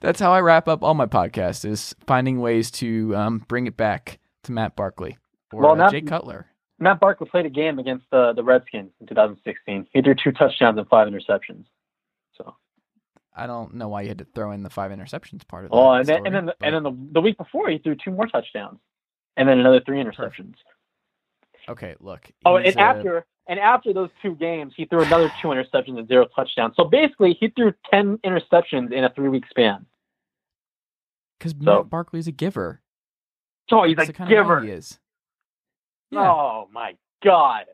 That's how I wrap up all my podcasts: is finding ways to um, bring it back to Matt Barkley or Well, uh, Jake Cutler. Matt Barkley played a game against the the Redskins in 2016. He threw two touchdowns and five interceptions. I don't know why you had to throw in the five interceptions part of that. oh, and then story, and then the, but- and then the, the week before he threw two more touchdowns, and then another three interceptions. okay, look. Oh, and uh, after and after those two games, he threw another two interceptions and zero touchdowns. So basically, he threw ten interceptions in a three week span. because so- Matt Barkley's a giver. Oh, he's That's a the kind of giver. he is. Yeah, Oh my god.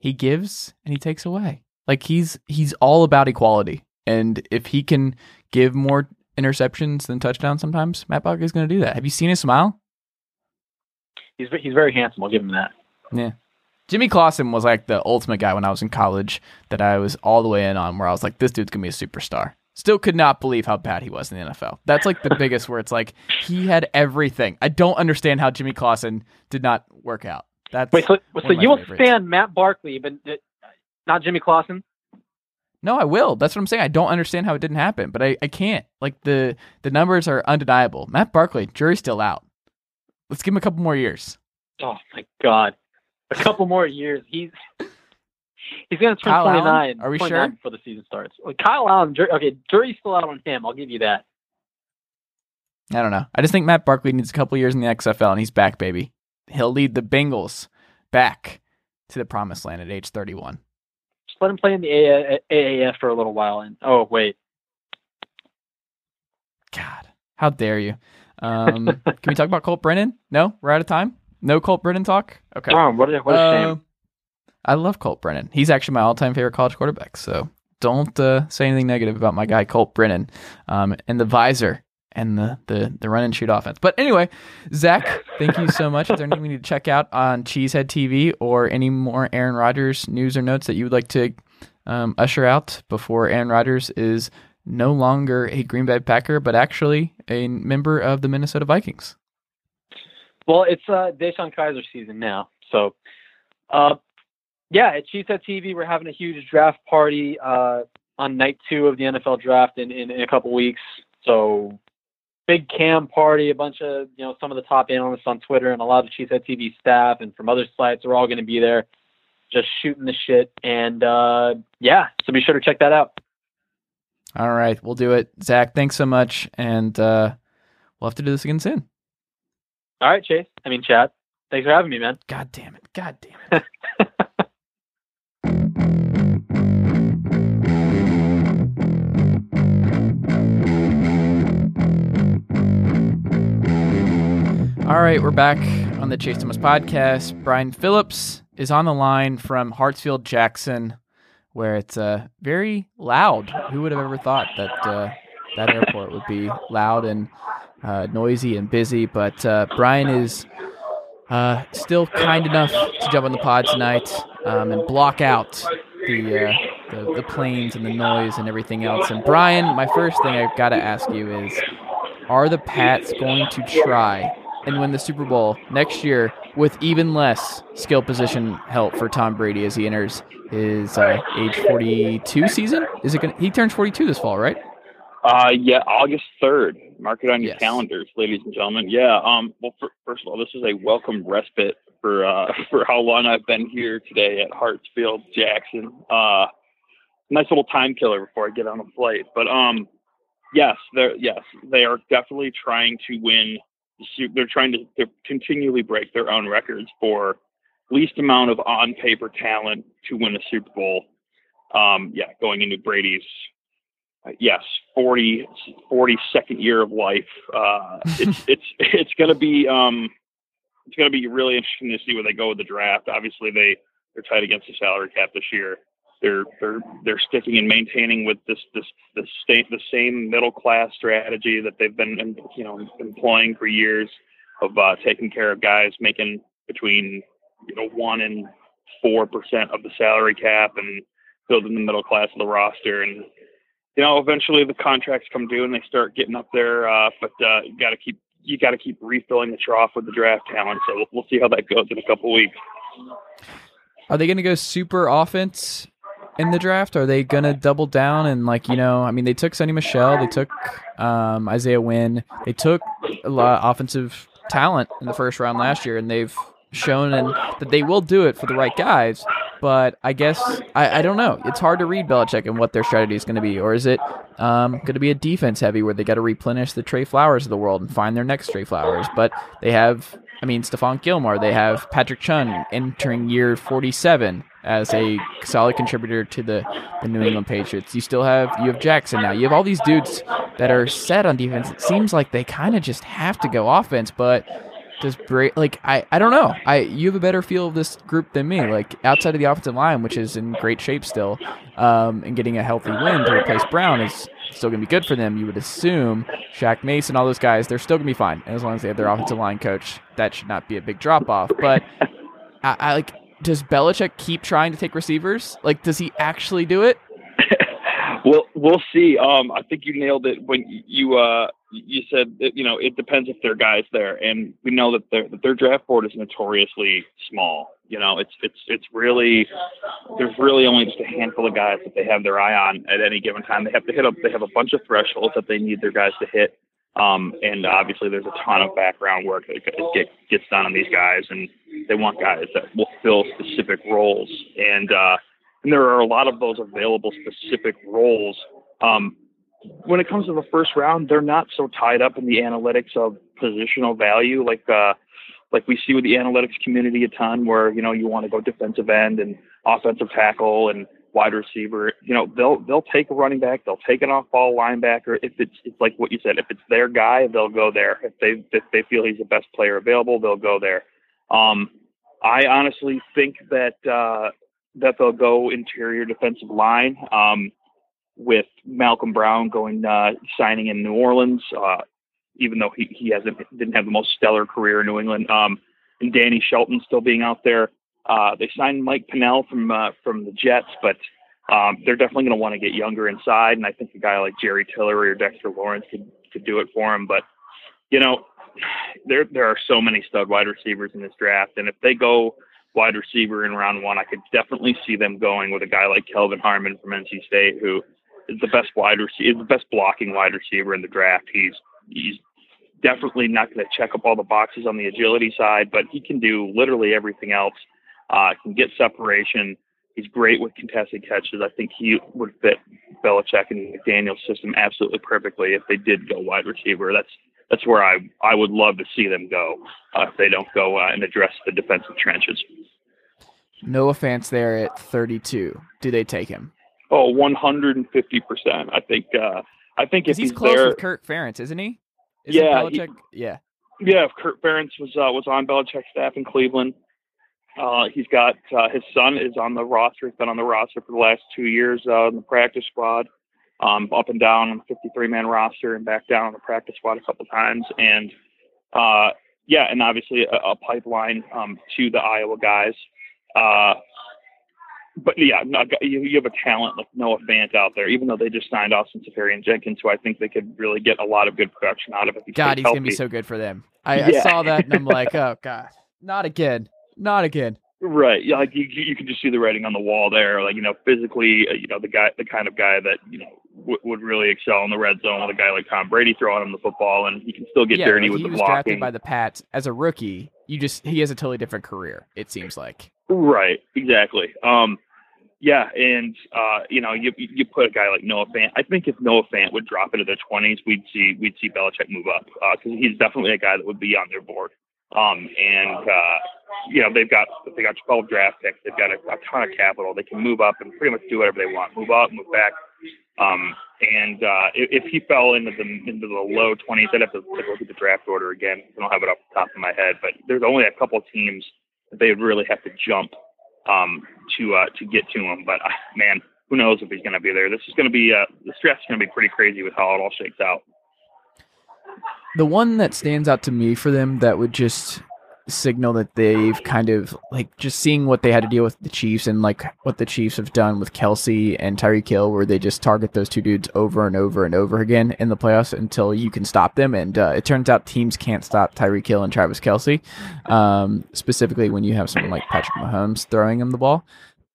he gives and he takes away. Like he's he's all about equality, and if he can give more interceptions than touchdowns, sometimes Matt Barkley's going to do that. Have you seen his smile? He's he's very handsome. I'll give him that. Yeah. Jimmy Clausen was like the ultimate guy when I was in college that I was all the way in on where I was like, this dude's gonna be a superstar. Still could not believe how bad he was in the NFL. That's like the biggest where it's like he had everything. I don't understand how Jimmy Clausen did not work out. That's Wait, so, so you will stand Matt Barkley, but uh, not Jimmy Clausen? No, I will. That's what I'm saying. I don't understand how it didn't happen, but I, I can't. Like the the numbers are undeniable. Matt Barkley, jury's still out. Let's give him a couple more years. Oh my god. A couple more years. He's he's gonna turn Kyle Allen? 29. Are we 29 sure? before the season starts? Well, Kyle Allen. Okay, jury's still out on him. I'll give you that. I don't know. I just think Matt Barkley needs a couple years in the XFL, and he's back, baby. He'll lead the Bengals back to the promised land at age 31. Let him play in the AAF for a little while. And oh wait, God, how dare you? Um, can we talk about Colt Brennan? No, we're out of time. No Colt Brennan talk. Okay. oh, what a, what a shame. Uh, I love Colt Brennan. He's actually my all-time favorite college quarterback. So don't uh, say anything negative about my guy Colt Brennan um, and the visor and the, the the run and shoot offense. But anyway, Zach, thank you so much. Is there anything we need to check out on Cheesehead TV or any more Aaron Rodgers news or notes that you would like to um, usher out before Aaron Rodgers is no longer a Green Bay Packer, but actually a member of the Minnesota Vikings? Well, it's uh, DeShone Kizer season now. So, uh, yeah, at Cheesehead TV, we're having a huge draft party uh, on night two of the NFL draft in, in, in a couple weeks. So, big cam party, a bunch of, you know, some of the top analysts on Twitter and a lot of the Cheesehead TV staff and from other sites are all going to be there just shooting the shit. And uh, yeah, so be sure to check that out. All right, we'll do it. Zach, thanks so much. And uh, we'll have to do this again soon. All right, Chase. I mean, Chad. Thanks for having me, man. God damn it. God damn it. All right, we're back on the Chase Thomas podcast. Brian Phillips is on the line from Hartsfield Jackson, where it's uh, very loud. Who would have ever thought that uh, that airport would be loud and uh, noisy and busy? But uh, Brian is uh, still kind enough to jump on the pod tonight um, and block out the, uh, the the planes and the noise and everything else. And Brian, my first thing I've got to ask you is: Are the Pats going to try and win the Super Bowl next year with even less skill position help for Tom Brady as he enters his uh, age 42 season? Is it gonna, he turns 42 this fall, right? Uh, yeah, August 3rd. Mark it on your Yes. calendars, ladies and gentlemen. Yeah. Um. Well, fir- first of all, this is a welcome respite for uh for how long I've been here today at Hartsfield Jackson. Uh, nice little time killer before I get on a flight. But um, yes, they're yes they are definitely trying to win. They're trying to, to continually break their own records for least amount of on paper talent to win a Super Bowl. Um, yeah, going into Brady's uh, yes, 40, 42nd year of life. Uh, it's it's it's going to be um, it's going to be really interesting to see where they go with the draft. Obviously, they they're tight against the salary cap this year. They're they're they're sticking and maintaining with this this the state the same middle class strategy that they've been you know employing for years of uh, taking care of guys making between you know one and four percent of the salary cap and building the middle class of the roster and you know, eventually the contracts come due and they start getting up there. Uh, but uh, you got to keep you got to keep refilling the trough with the draft talent. So we'll, we'll see how that goes in a couple weeks. Are they going to go super offense in the draft? Are they to double down and like you know? I mean, they took Sony Michel, they took um, Isaiah Wynn, they took a lot of offensive talent in the first round last year, and they've shown and that they will do it for the right guys. But I guess I, I don't know. It's hard to read Belichick and what their strategy is going to be, or is it um, going to be a defense heavy where they got to replenish the Trey Flowers of the world and find their next Trey Flowers? But they have, I mean, Stephon Gilmore, they have Patrick Chung entering year 47 as a solid contributor to the, the New England Patriots. You still have you have Jackson now. You have all these dudes that are set on defense. It seems like they kind of just have to go offense, but does Bra- like I, I don't know. I you have a better feel of this group than me. Like outside of the offensive line, which is in great shape still, um, and getting a healthy Wynn to replace Brown is still gonna be good for them. You would assume Shaq Mason, all those guys, they're still gonna be fine as long as they have their offensive line coach. That should not be a big drop off. But I, I like. Does Belichick keep trying to take receivers? Like, does he actually do it? We'll we'll see. Um, I think you nailed it when you uh you said that you know it depends if there are guys there, and we know that their that their draft board is notoriously small. You know, it's it's it's really there's really only just a handful of guys that they have their eye on at any given time. They have to hit up. They have a bunch of thresholds that they need their guys to hit. Um, and obviously, there's a ton of background work that get, gets done on these guys, and they want guys that will fill specific roles. And uh, and there are a lot of those available specific roles. Um, when it comes to the first round, they're not so tied up in the analytics of positional value like uh, like we see with the analytics community a ton, where you know you want to go defensive end and offensive tackle and wide receiver. You know they'll they'll take a running back, they'll take an off ball linebacker. If it's it's like what you said, if it's their guy, they'll go there. If they if they feel he's the best player available, they'll go there. Um, I honestly think that uh, that they'll go interior defensive line um, with Malcolm Brown going uh, signing in New Orleans, uh, even though he, he hasn't didn't have the most stellar career in New England, um, and Danny Shelton still being out there. Uh, they signed Mike Pennel from uh, from the Jets, but um, they're definitely going to want to get younger inside, and I think a guy like Jerry Tillery or Dexter Lawrence could could do it for him. But you know, there there are so many stud wide receivers in this draft, and if they go wide receiver in round one, I could definitely see them going with a guy like Kelvin Harmon from NC State, who is the best wide receiver, the best blocking wide receiver in the draft. He's he's definitely not going to check up all the boxes on the agility side, but he can do literally everything else. Uh, can get separation. He's great with contested catches. I think he would fit Belichick and McDaniels' system absolutely perfectly if they did go wide receiver. That's that's where I I would love to see them go uh, if they don't go uh, and address the defensive trenches. No offense there at 32. Do they take him? Oh, 150 percent. I think. Uh, I think if he's he's close there, with Kirk Ferentz, isn't he? Isn't Yeah, he- yeah. yeah. If Kirk Ferentz was uh, was on Belichick's staff in Cleveland, Uh, he's got uh, his son is on the roster. He's been on the roster for the last two years uh, in the practice squad, um, up and down on the 53 man roster and back down on the practice squad a couple times. And uh, yeah, and obviously a, a pipeline um, to the Iowa guys. Uh, but yeah, you, you have a talent like Noah Fant out there, even though they just signed Austin Seferian-Jenkins, who I think they could really get a lot of good production out of if he God, he's healthy. gonna be so good for them. I, Yeah. I saw that and I'm like, oh god, not again, not again. Right. Yeah, like you, you can just see the writing on the wall there. Like you know, physically, uh, you know, the guy, the kind of guy that you know w- would really excel in the red zone with a guy like Tom Brady throwing him the football, and he can still get yeah, dirty with he the was drafted blocking. by the Pats as a rookie. You just he has a totally different career. It seems like. Right, exactly. Um, yeah, and uh, you know, you you put a guy like Noah Fant. I think if Noah Fant would drop into the twenties, we'd see we'd see Belichick move up because he's definitely a guy that would be on their board. Um, and uh, you know, they've got they got 12 draft picks. They've got a, a ton of capital. They can move up and pretty much do whatever they want. Move up, move back. Um, and uh, if, if he fell into the into the low 20s, I'd have to look at the draft order again. I don't have it off the top of my head, but there's only a couple teams that they would really have to jump um, to uh, to get to him. But uh, man, who knows if he's going to be there? This is going to be uh, the is going to be pretty crazy with how it all shakes out. The one that stands out to me for them that would just signal that they've kind of like just seeing what they had to deal with the Chiefs and like what the Chiefs have done with Kelce and Tyreek Hill, where they just target those two dudes over and over and over again in the playoffs until you can stop them. And uh, it turns out teams can't stop Tyreek Hill and Travis Kelce, um, specifically when you have someone like Patrick Mahomes throwing him the ball.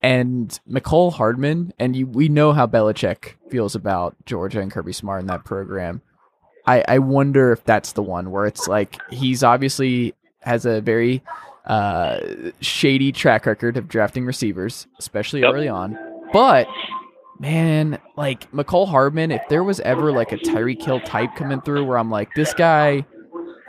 And Mecole Hardman, and you, we know how Belichick feels about Georgia and Kirby Smart in that program. I, I wonder if that's the one where it's like he's obviously has a very uh, shady track record of drafting receivers, especially Yep. early on. But man, like Mecole Hardman, if there was ever like a Tyreek Hill type coming through where I'm like, this guy,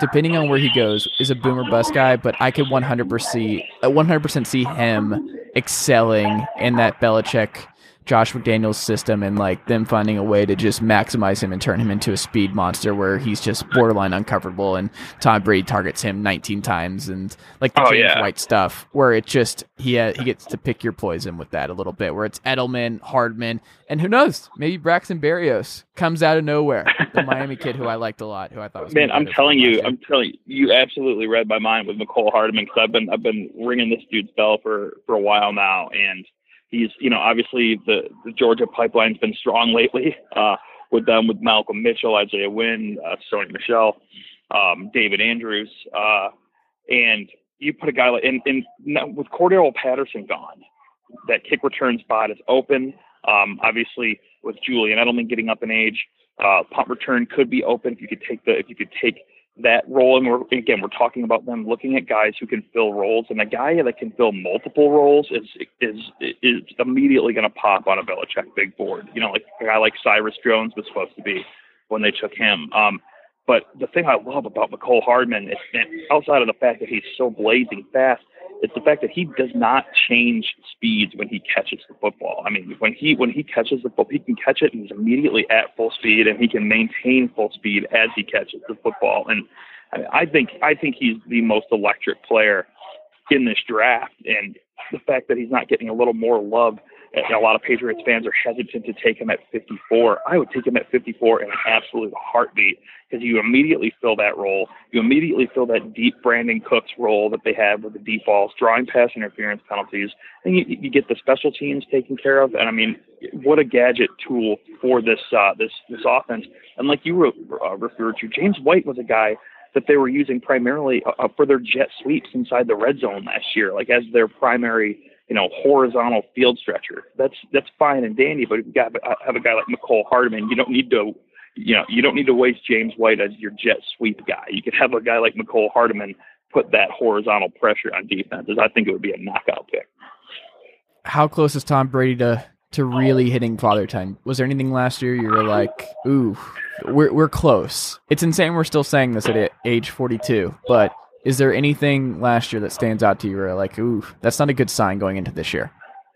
depending on where he goes, is a boomer bust guy, but I could 100% see, uh, 100% see him excelling in that Belichick Josh McDaniels system and like them finding a way to just maximize him and turn him into a speed monster where he's just borderline uncoverable and Tom Brady targets him 19 times and like the Oh, James yeah. White stuff where it just he ha- he gets to pick your poison with that a little bit where it's Edelman, Hardman, and who knows maybe Braxton Berrios comes out of nowhere the Miami kid who I liked a lot who I thought was Man, I'm telling you, year. I'm telling you, you absolutely read my mind with Mecole Hardman because I've been I've been ringing this dude's bell for for a while now, and he's you know obviously the the Georgia pipeline's been strong lately uh, with them with Malcolm Mitchell, Isaiah Wynn, uh, Sony Michel, um, David Andrews, uh, and you put a guy like and, and with Cordarrelle Patterson gone, that kick return spot is open. Um, obviously, with Julian Edelman getting up in age, uh, punt return could be open if you could take the if you could take that role. And we're again we're talking about them looking at guys who can fill roles, and a guy that can fill multiple roles is is is immediately going to pop on a Belichick big board. You know, like a guy like Cyrus Jones was supposed to be when they took him. Um, but the thing I love about Mecole Hardman is, outside of the fact that he's so blazing fast, it's the fact that he does not change speeds when he catches the football. I mean, when he when he catches the football, he can catch it and he's immediately at full speed, and he can maintain full speed as he catches the football. And I, I think I think he's the most electric player in this draft, and the fact that he's not getting a little more love. And a lot of Patriots fans are hesitant to take him at 54. I would take him at 54 in an absolute heartbeat because you immediately fill that role. You immediately fill that deep Brandin Cooks role that they have with the deep balls, drawing pass interference penalties, and you, you get the special teams taken care of. And I mean, what a gadget tool for this uh, this this offense. And like you re- uh, referred to, James White was a guy that they were using primarily uh, for their jet sweeps inside the red zone last year, like as their primary you know, horizontal field stretcher. That's that's fine and dandy, but you got have a guy like Mecole Hardman, you don't need to, you know, you don't need to waste James White as your jet sweep guy. You could have a guy like Mecole Hardman put that horizontal pressure on defenses. I think it would be a knockout pick. How close is Tom Brady to to really hitting father time? Was there anything last year you were like, ooh, we're we're close? It's insane we're still saying this at age 42, but is there anything last year that stands out to you where like, ooh, that's not a good sign going into this year?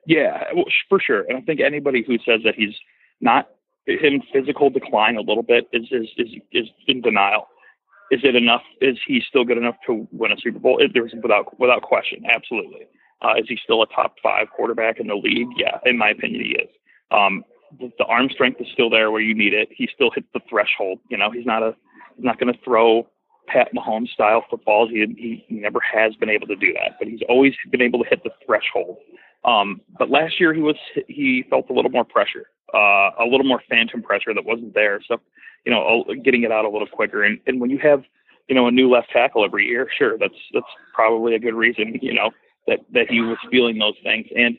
Yeah, well, for sure. And I think anybody who says that he's not in physical decline a little bit is is is, is in denial. Is it enough? Is he still good enough to win a Super Bowl? There's without without question, absolutely. Uh, is he still a top five quarterback in the league? Yeah, in my opinion, he is. Um, the, the arm strength is still there where you need it. He still hits the threshold. You know, he's not a he's not going to throw Pat Mahomes style footballs. He, he never has been able to do that, but he's always been able to hit the threshold. Um, but last year he was he felt a little more pressure, uh, a little more phantom pressure that wasn't there. So, you know, getting it out a little quicker. And, and when you have, you know, a new left tackle every year, sure, that's that's probably a good reason, you know, that that he was feeling those things. And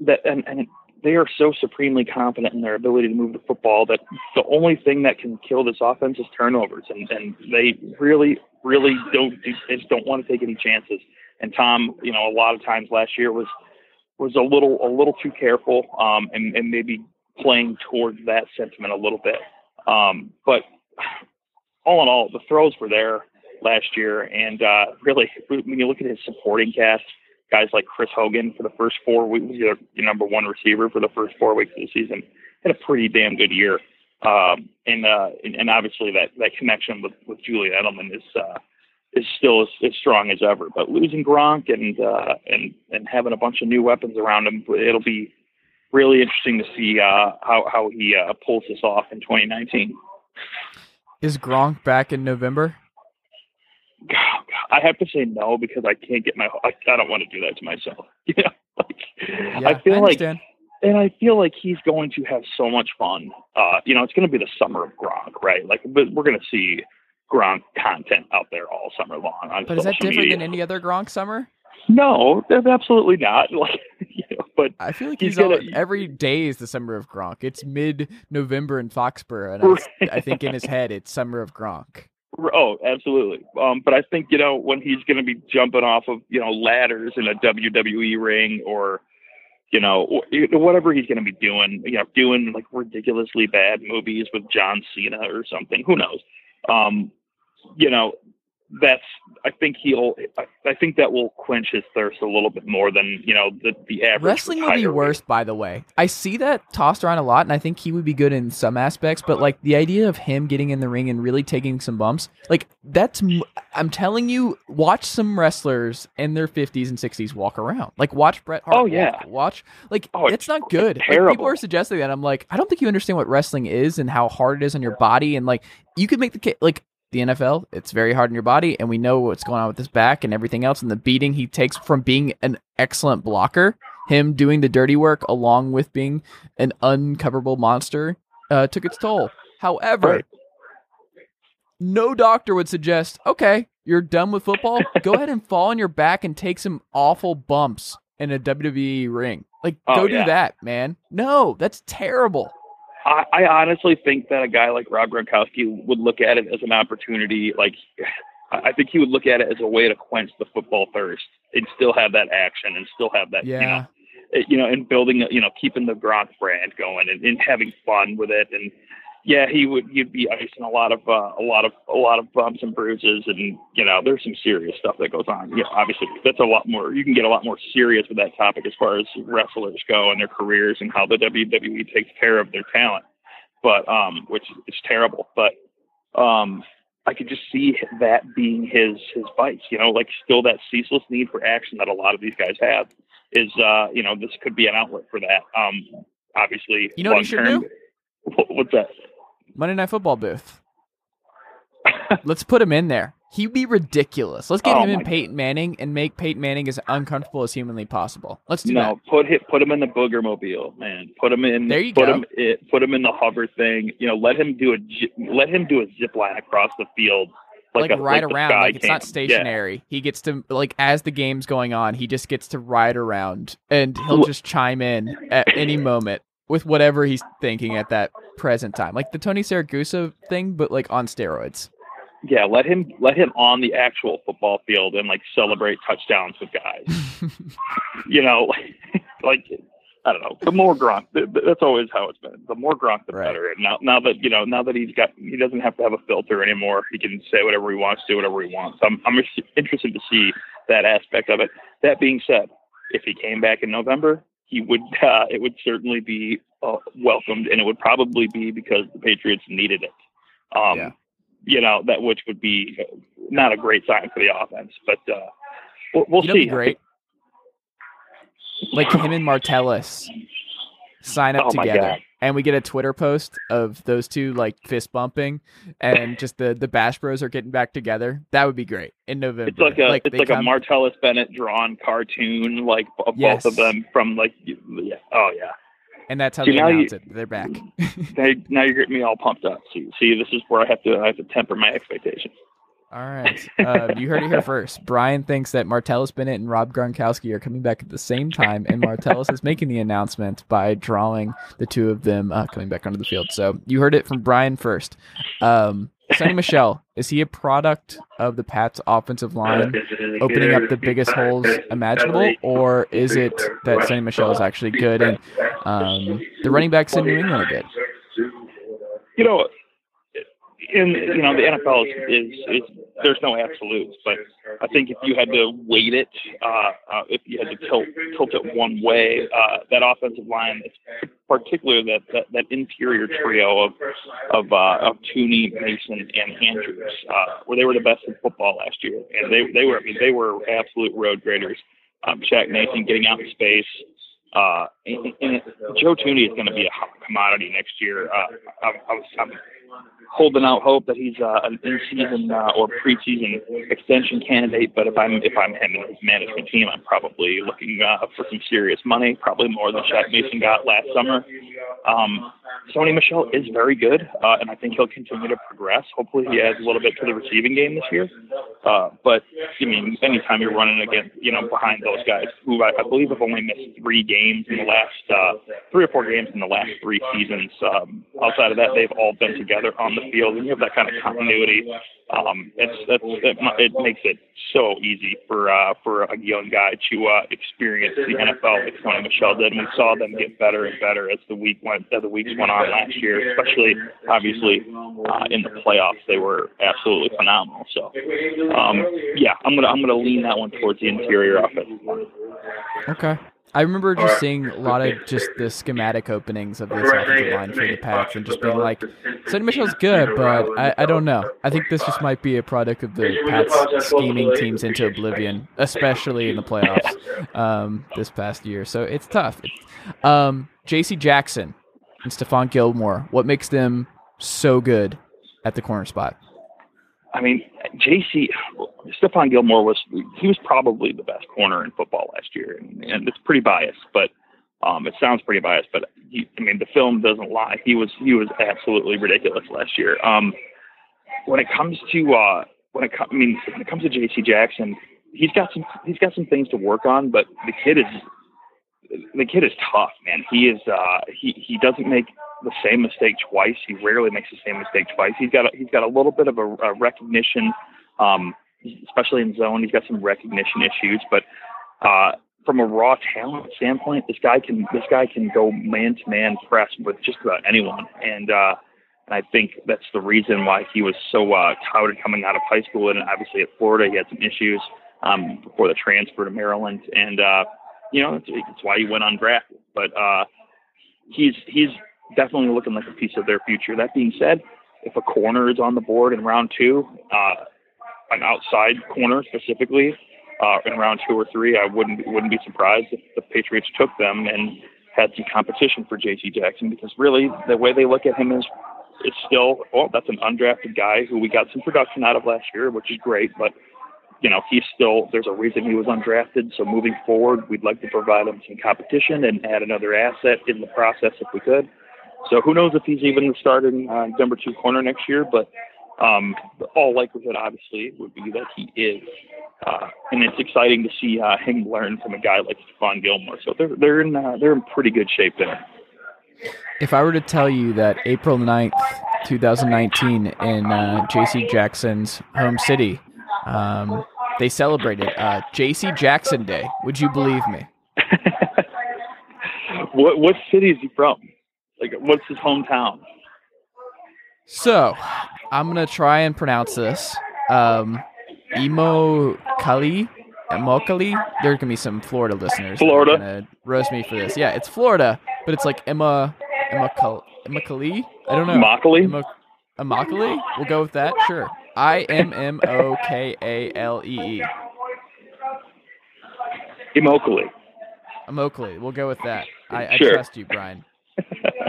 that and, and they are so supremely confident in their ability to move the football that the only thing that can kill this offense is turnovers, and, and they really, really don't they just don't want to take any chances. And Tom, you know, a lot of times last year was was a little a little too careful, um, and, and maybe playing towards that sentiment a little bit. Um, but all in all, the throws were there last year, and uh, really, when you look at his supporting cast, guys like Chris Hogan for the first four weeks, your, your number one receiver for the first four weeks of the season, had a pretty damn good year. Um, and, uh, and, and obviously that, that connection with, with Julian Edelman is, uh, is still as, as strong as ever, but losing Gronk and, uh, and, and having a bunch of new weapons around him, it'll be really interesting to see, uh, how, how he, uh, pulls this off in 2019. Is Gronk back in November? I have to say no because I can't get my. I, I don't want to do that to myself. You know, like, yeah, I feel I like, and I feel like he's going to have so much fun. Uh, you know, it's going to be the summer of Gronk, right? Like, but we're going to see Gronk content out there all summer long. On but is that different media. than any other Gronk summer? No, absolutely not. Like, you know, but I feel like he's, he's, gonna, every day is the summer of Gronk. It's mid November in Foxborough, and I, I think in his head it's summer of Gronk. Oh, absolutely. Um, but I think you know when he's going to be jumping off of you know ladders in a WWE ring or you know whatever he's going to be doing, you know, doing like ridiculously bad movies with John Cena or something. Who knows? Um, you know, that's I think he'll I, I, think that will quench his thirst a little bit more than you know the the average. Wrestling would be worse, by the way. I see that tossed around a lot, and I think he would be good in some aspects. But like the idea of him getting in the ring and really taking some bumps, like that's I'm telling you, watch some wrestlers in their 50s and 60s walk around. Like watch Bret Hart. Oh yeah, walk, watch like oh, it's, not good. Terrible. Like, people are suggesting that. I'm like, I don't think you understand what wrestling is and how hard it is on your body, and like you could make the case like the NFL, it's very hard on your body, and we know what's going on with his back and everything else, and the beating he takes from being an excellent blocker, him doing the dirty work along with being an uncoverable monster, uh, took its toll. However, right. no doctor would suggest, okay, you're done with football, go ahead and fall on your back and take some awful bumps in a WWE ring. Like, oh, go yeah. do that, man. No, that's terrible. I, I honestly think that a guy like Rob Gronkowski would look at it as an opportunity. Like, I think he would look at it as a way to quench the football thirst and still have that action and still have that, yeah. you know, eh, you know, and building, you know, keeping the Gronk brand going and, and having fun with it. And yeah, he would, he'd be icing a lot of, uh, a lot of, a lot of bumps and bruises. And, you know, there's some serious stuff that goes on. Yeah, obviously that's a lot more, you can get a lot more serious with that topic as far as wrestlers go and their careers and how the WWE takes care of their talent. But, um, which is terrible. But, um, I could just see that being his, his vice, you know, like still that ceaseless need for action that a lot of these guys have is, uh, you know, this could be an outlet for that. Um, obviously, you know what he should do? What's that? Monday Night Football booth. Let's put him in there. He'd be ridiculous. Let's get Oh him in Peyton Manning and make Peyton Manning as uncomfortable as humanly possible. Let's do no, put him put him in the booger mobile, man. Put him in. There you put go. Him, it, put him in the hover thing. You know, let him do a let him do a zip line across the field, like, Like, a, ride like around. Like it's not stationary. He gets to like as the game's going on, he just gets to ride around and he'll just chime in at any moment with whatever he's thinking at that present time. Like the Tony Siragusa thing, but like on steroids. Yeah. Let him let him on the actual football field and like celebrate touchdowns with guys. you know, like I don't know. The more Gronk, th- th- that's always how it's been. The more Gronk, the Right. better. And now, now that you know, now that he's got, he doesn't have to have a filter anymore. He can say whatever he wants, do whatever he wants. I'm, I'm interested to see that aspect of it. That being said, if he came back in November, he would, uh, it would certainly be uh, welcomed, and it would probably be because the Patriots needed it. Um, Yeah. You know that, which would be not a great sign for the offense, but uh, we'll, we'll You know see. be great? like him and Martellus sign up Oh together. And we get a Twitter post of those two like fist bumping, and just the the Bash Bros are getting back together. That would be great in November. It's like a it's they like a Martellus Bennett drawn cartoon, like of Yes. both of them from like yeah. Oh yeah. and that's how See, they now you- announce it. They're back. Now, now you're getting me all pumped up. See, see, this is where I have to I have to temper my expectations. All right. Uh, you heard it here first. Brian thinks that Martellus Bennett and Rob Gronkowski are coming back at the same time, and Martellus is making the announcement by drawing the two of them uh, coming back onto the field. So you heard it from Brian first. Um, Sony Michel, is he a product of the Pats' offensive line opening up the biggest holes imaginable, or is it that Sony Michel is actually good and um, the running backs in New England are good? You know, in you know the NFL is, is, is there's no absolutes, but I think if you had to weight it, uh, uh, if you had to tilt tilt it one way, uh, that offensive line, particularly that, that that interior trio of of uh, of Thuney, Mason, and Andrews, uh, where they were the best in football last year, and they they were I mean they were absolute road graders. Um, Shaq Mason getting out in space. Uh, and, and Joe Thuney is going to be a hot commodity next year. Uh, I, I was, I'm holding out hope that he's uh, an in-season uh, or preseason extension candidate. But if I'm if I'm him and his management team, I'm probably looking uh, for some serious money, probably more than Shaq Mason got last summer. Um, Sony Michel is very good, uh, and I think he'll continue to progress. Hopefully, he adds a little bit to the receiving game this year. Uh, but I mean, anytime you're running against, you know, behind those guys who I, I believe have only missed three games in the last uh, three or four games in the last three seasons. Um, outside of that, they've all been together on the field, and you have that kind of continuity. Um, it's that's it, it makes it so easy for uh, for a young guy to uh, experience the NFL like Sony Michel did. And we saw them get better and better as the week went as the weeks went on last year, especially obviously uh, in the playoffs. They were absolutely phenomenal. So um, yeah, I'm gonna I'm gonna lean that one towards the interior offensive line. Okay. I remember just seeing a lot of just the schematic openings of this offensive line for the Pats and just being like, Sony Michel's good, but I, I don't know. I think this just might be a product of the Pats scheming teams into oblivion, especially in the playoffs um, this past year. So it's tough. Um, J.C. Jackson and Stephon Gilmore, what makes them so good at the corner spot? I mean, JC Stephon Gilmore was he was probably the best corner in football last year, and, and it's pretty biased, but um, it sounds pretty biased. But he, I mean, the film doesn't lie. He was he was absolutely ridiculous last year. Um, when it comes to uh, when it com- I mean when it comes to JC Jackson, he's got some he's got some things to work on, but the kid is the kid is tough, man. He is uh, he he doesn't make the same mistake twice. He rarely makes the same mistake twice. He's got a, he's got a little bit of a, a recognition, um, especially in zone. He's got some recognition issues, but uh, from a raw talent standpoint, this guy can this guy can go man to man press with just about anyone, and uh, and I think that's the reason why he was so uh, touted coming out of high school. And obviously at Florida, he had some issues um, before the transfer to Maryland, and uh, you know that's why he went undrafted. But uh, he's he's definitely looking like a piece of their future. That being said, if a corner is on the board in round two, uh, an outside corner specifically, uh, in round two or three, I wouldn't wouldn't be surprised if the Patriots took them and had some competition for J.C. Jackson because really the way they look at him is it's still well that's an undrafted guy who we got some production out of last year, which is great, but you know he's still there's a reason he was undrafted. So moving forward, we'd like to provide him some competition and add another asset in the process if we could. So who knows if he's even starting uh, number two corner next year, but um, all likelihood, obviously, would be that he is. Uh, and it's exciting to see uh, him learn from a guy like Stephon Gilmore. So they're they're in uh, they're in pretty good shape there. If I were to tell you that April 9th, 2019, in uh, J.C. Jackson's home city, um, they celebrated uh, J.C. Jackson Day, would you believe me? what what city is he from? What's his hometown? So, I'm going to try and pronounce this. Um, Imo Kali? Imokali? There can be some Florida listeners. Florida. gonna roast me for this. Yeah, it's Florida, but it's like Emma Imokali? Imokali? I don't know. Immokalee? Imo- Immokalee? We'll go with that. Sure. I M M O K A L E E. Immokalee. I'm We'll go with that. I, I trust you, Brian.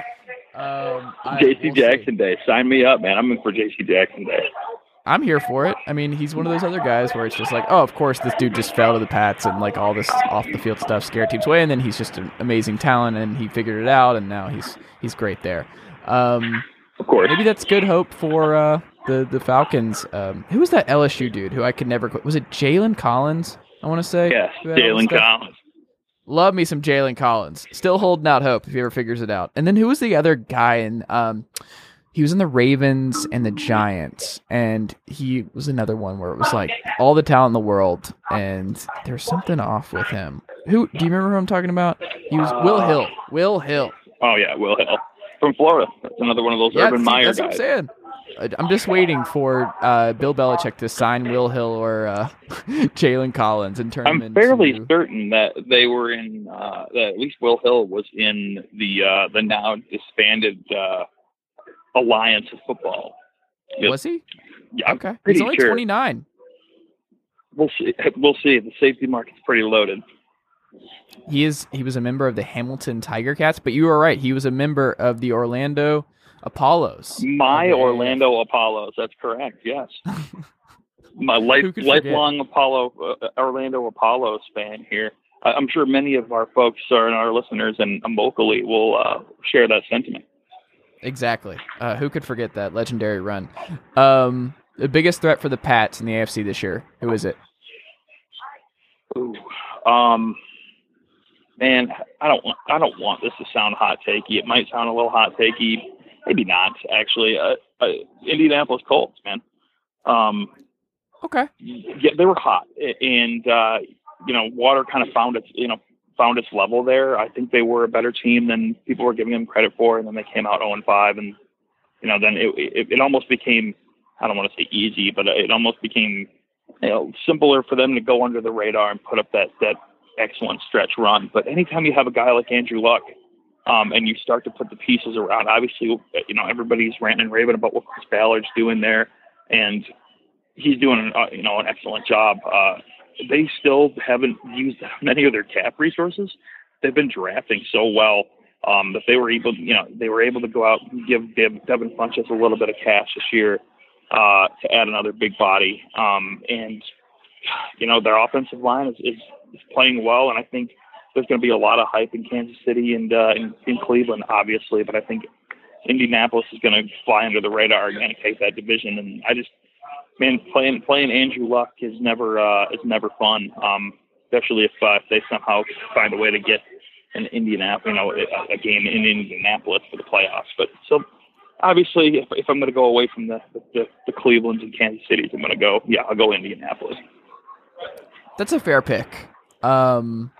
Um, JC we'll see. Jackson Day. Sign me up, man. I'm in for JC Jackson Day. I'm here for it. I mean, he's one of those other guys where it's just like, oh, of course, this dude just fell to the Pats and like all this off the field stuff scared teams away, and then he's just an amazing talent and he figured it out, and now he's he's great there. Um, Of course. maybe that's good hope for uh, the the Falcons. Um, who was that LSU dude who I could never quit? Was it Jalen Collins? I want to say. Yes, Who had all the Jalen? Collins. Love me some Jalen Collins. Still holding out hope if he ever figures it out. And then who was the other guy in um he was in the Ravens and the Giants and he was another one where it was like all the talent in the world and there's something off with him. Who do you remember who I'm talking about? He was Will Hill. Will Hill. Oh yeah, Will Hill from Florida. That's another one of those Yeah, Urban Meyer that's what I'm guys. saying. I- I'm just waiting for uh, Bill Belichick to sign Will Hill or uh, Jalen Collins and turn I'm into fairly certain that they were in. Uh, that at least Will Hill was in the uh, the now disbanded uh, Alliance of Football. Yes. Was he? Yeah, Okay. He's only sure. 29. We'll see. We'll see. The safety market's pretty loaded. He is he was a member of the Hamilton Tiger Cats, but you were right. He was a member of the Orlando Apollos. My Okay. Orlando Apollos. That's correct. Yes. My life, forget? lifelong Apollo uh, Orlando Apollos fan here. I- I'm sure many of our folks are and our listeners and um, locally will uh, share that sentiment. Exactly. Uh, who could forget that legendary run? Um, the biggest threat for the Pats in the AFC this year. Who is it? Ooh. Um, man, I don't want I don't want this to sound hot takey. It might sound a little hot takey, maybe not actually. Uh, uh, Indianapolis Colts, man. Um, Okay. yeah, they were hot, and uh, you know, water kind of found its you know found its level there. I think they were a better team than people were giving them credit for, and then they came out 0 and 5, and you know, then it, it it almost became I don't want to say easy, but it almost became you know simpler for them to go under the radar and put up that that excellent stretch run. But anytime you have a guy like Andrew Luck. Um, and you start to put the pieces around. Obviously, you know everybody's ranting and raving about what Chris Ballard's doing there, and he's doing an, uh, you know an excellent job. Uh, they still haven't used many of their cap resources. They've been drafting so well um, that they were able, you know, they were able to go out and give Dev- Devin Funchess a little bit of cash this year uh, to add another big body. Um, and you know their offensive line is, is, is playing well, and I think there's going to be a lot of hype in Kansas City and uh, in, in Cleveland, obviously. But I think Indianapolis is going to fly under the radar and take that division. And I just man, playing playing Andrew Luck is never uh, is never fun. Um, especially if, uh, if they somehow find a way to get an Indianapolis, you know, a, a game in Indianapolis for the playoffs. But so obviously, if, if I'm going to go away from the the, the Clevelands and Kansas Cities, I'm going to go. Yeah, I'll go Indianapolis. That's a fair pick. Um,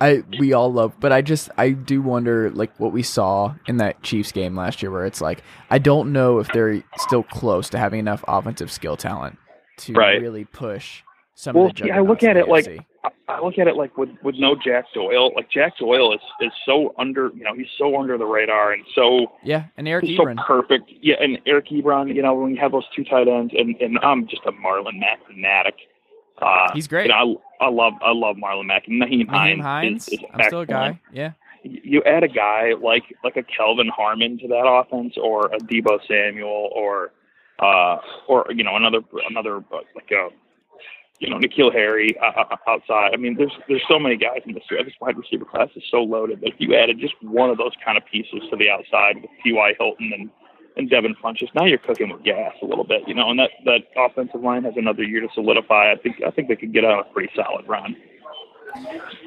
I we all love, but I just I do wonder like what we saw in that Chiefs game last year, where it's like I don't know if they're still close to having enough offensive skill talent to Right. really push some Well, of the see, I look at it like- AFC. I- I look at it like with with no Jack Doyle. Like Jack Doyle is is so under, you know, he's so under the radar and so yeah, and Eric He's so Ebron. perfect. Yeah, and Eric Ebron, you know, when you have those two tight ends, and, and I'm just a Marlon Mack fanatic. Uh, He's great. You know, I, I love I love Marlon Mack. And Nyheim, Nyheim Hines, Hines. is, is I'm still a guy. Yeah, You add a guy like like a Kelvin Harmon to that offense, or a Deebo Samuel, or uh, or you know another another uh, like a you know N'Keal Harry uh, uh, outside. I mean, there's there's so many guys in this this wide receiver class is so loaded that if you added just one of those kind of pieces to the outside with T.Y. Hilton and and Devin Funchess, now you're cooking with gas a little bit, you know. And that that offensive line has another year to solidify. I think I think they could get on a pretty solid run.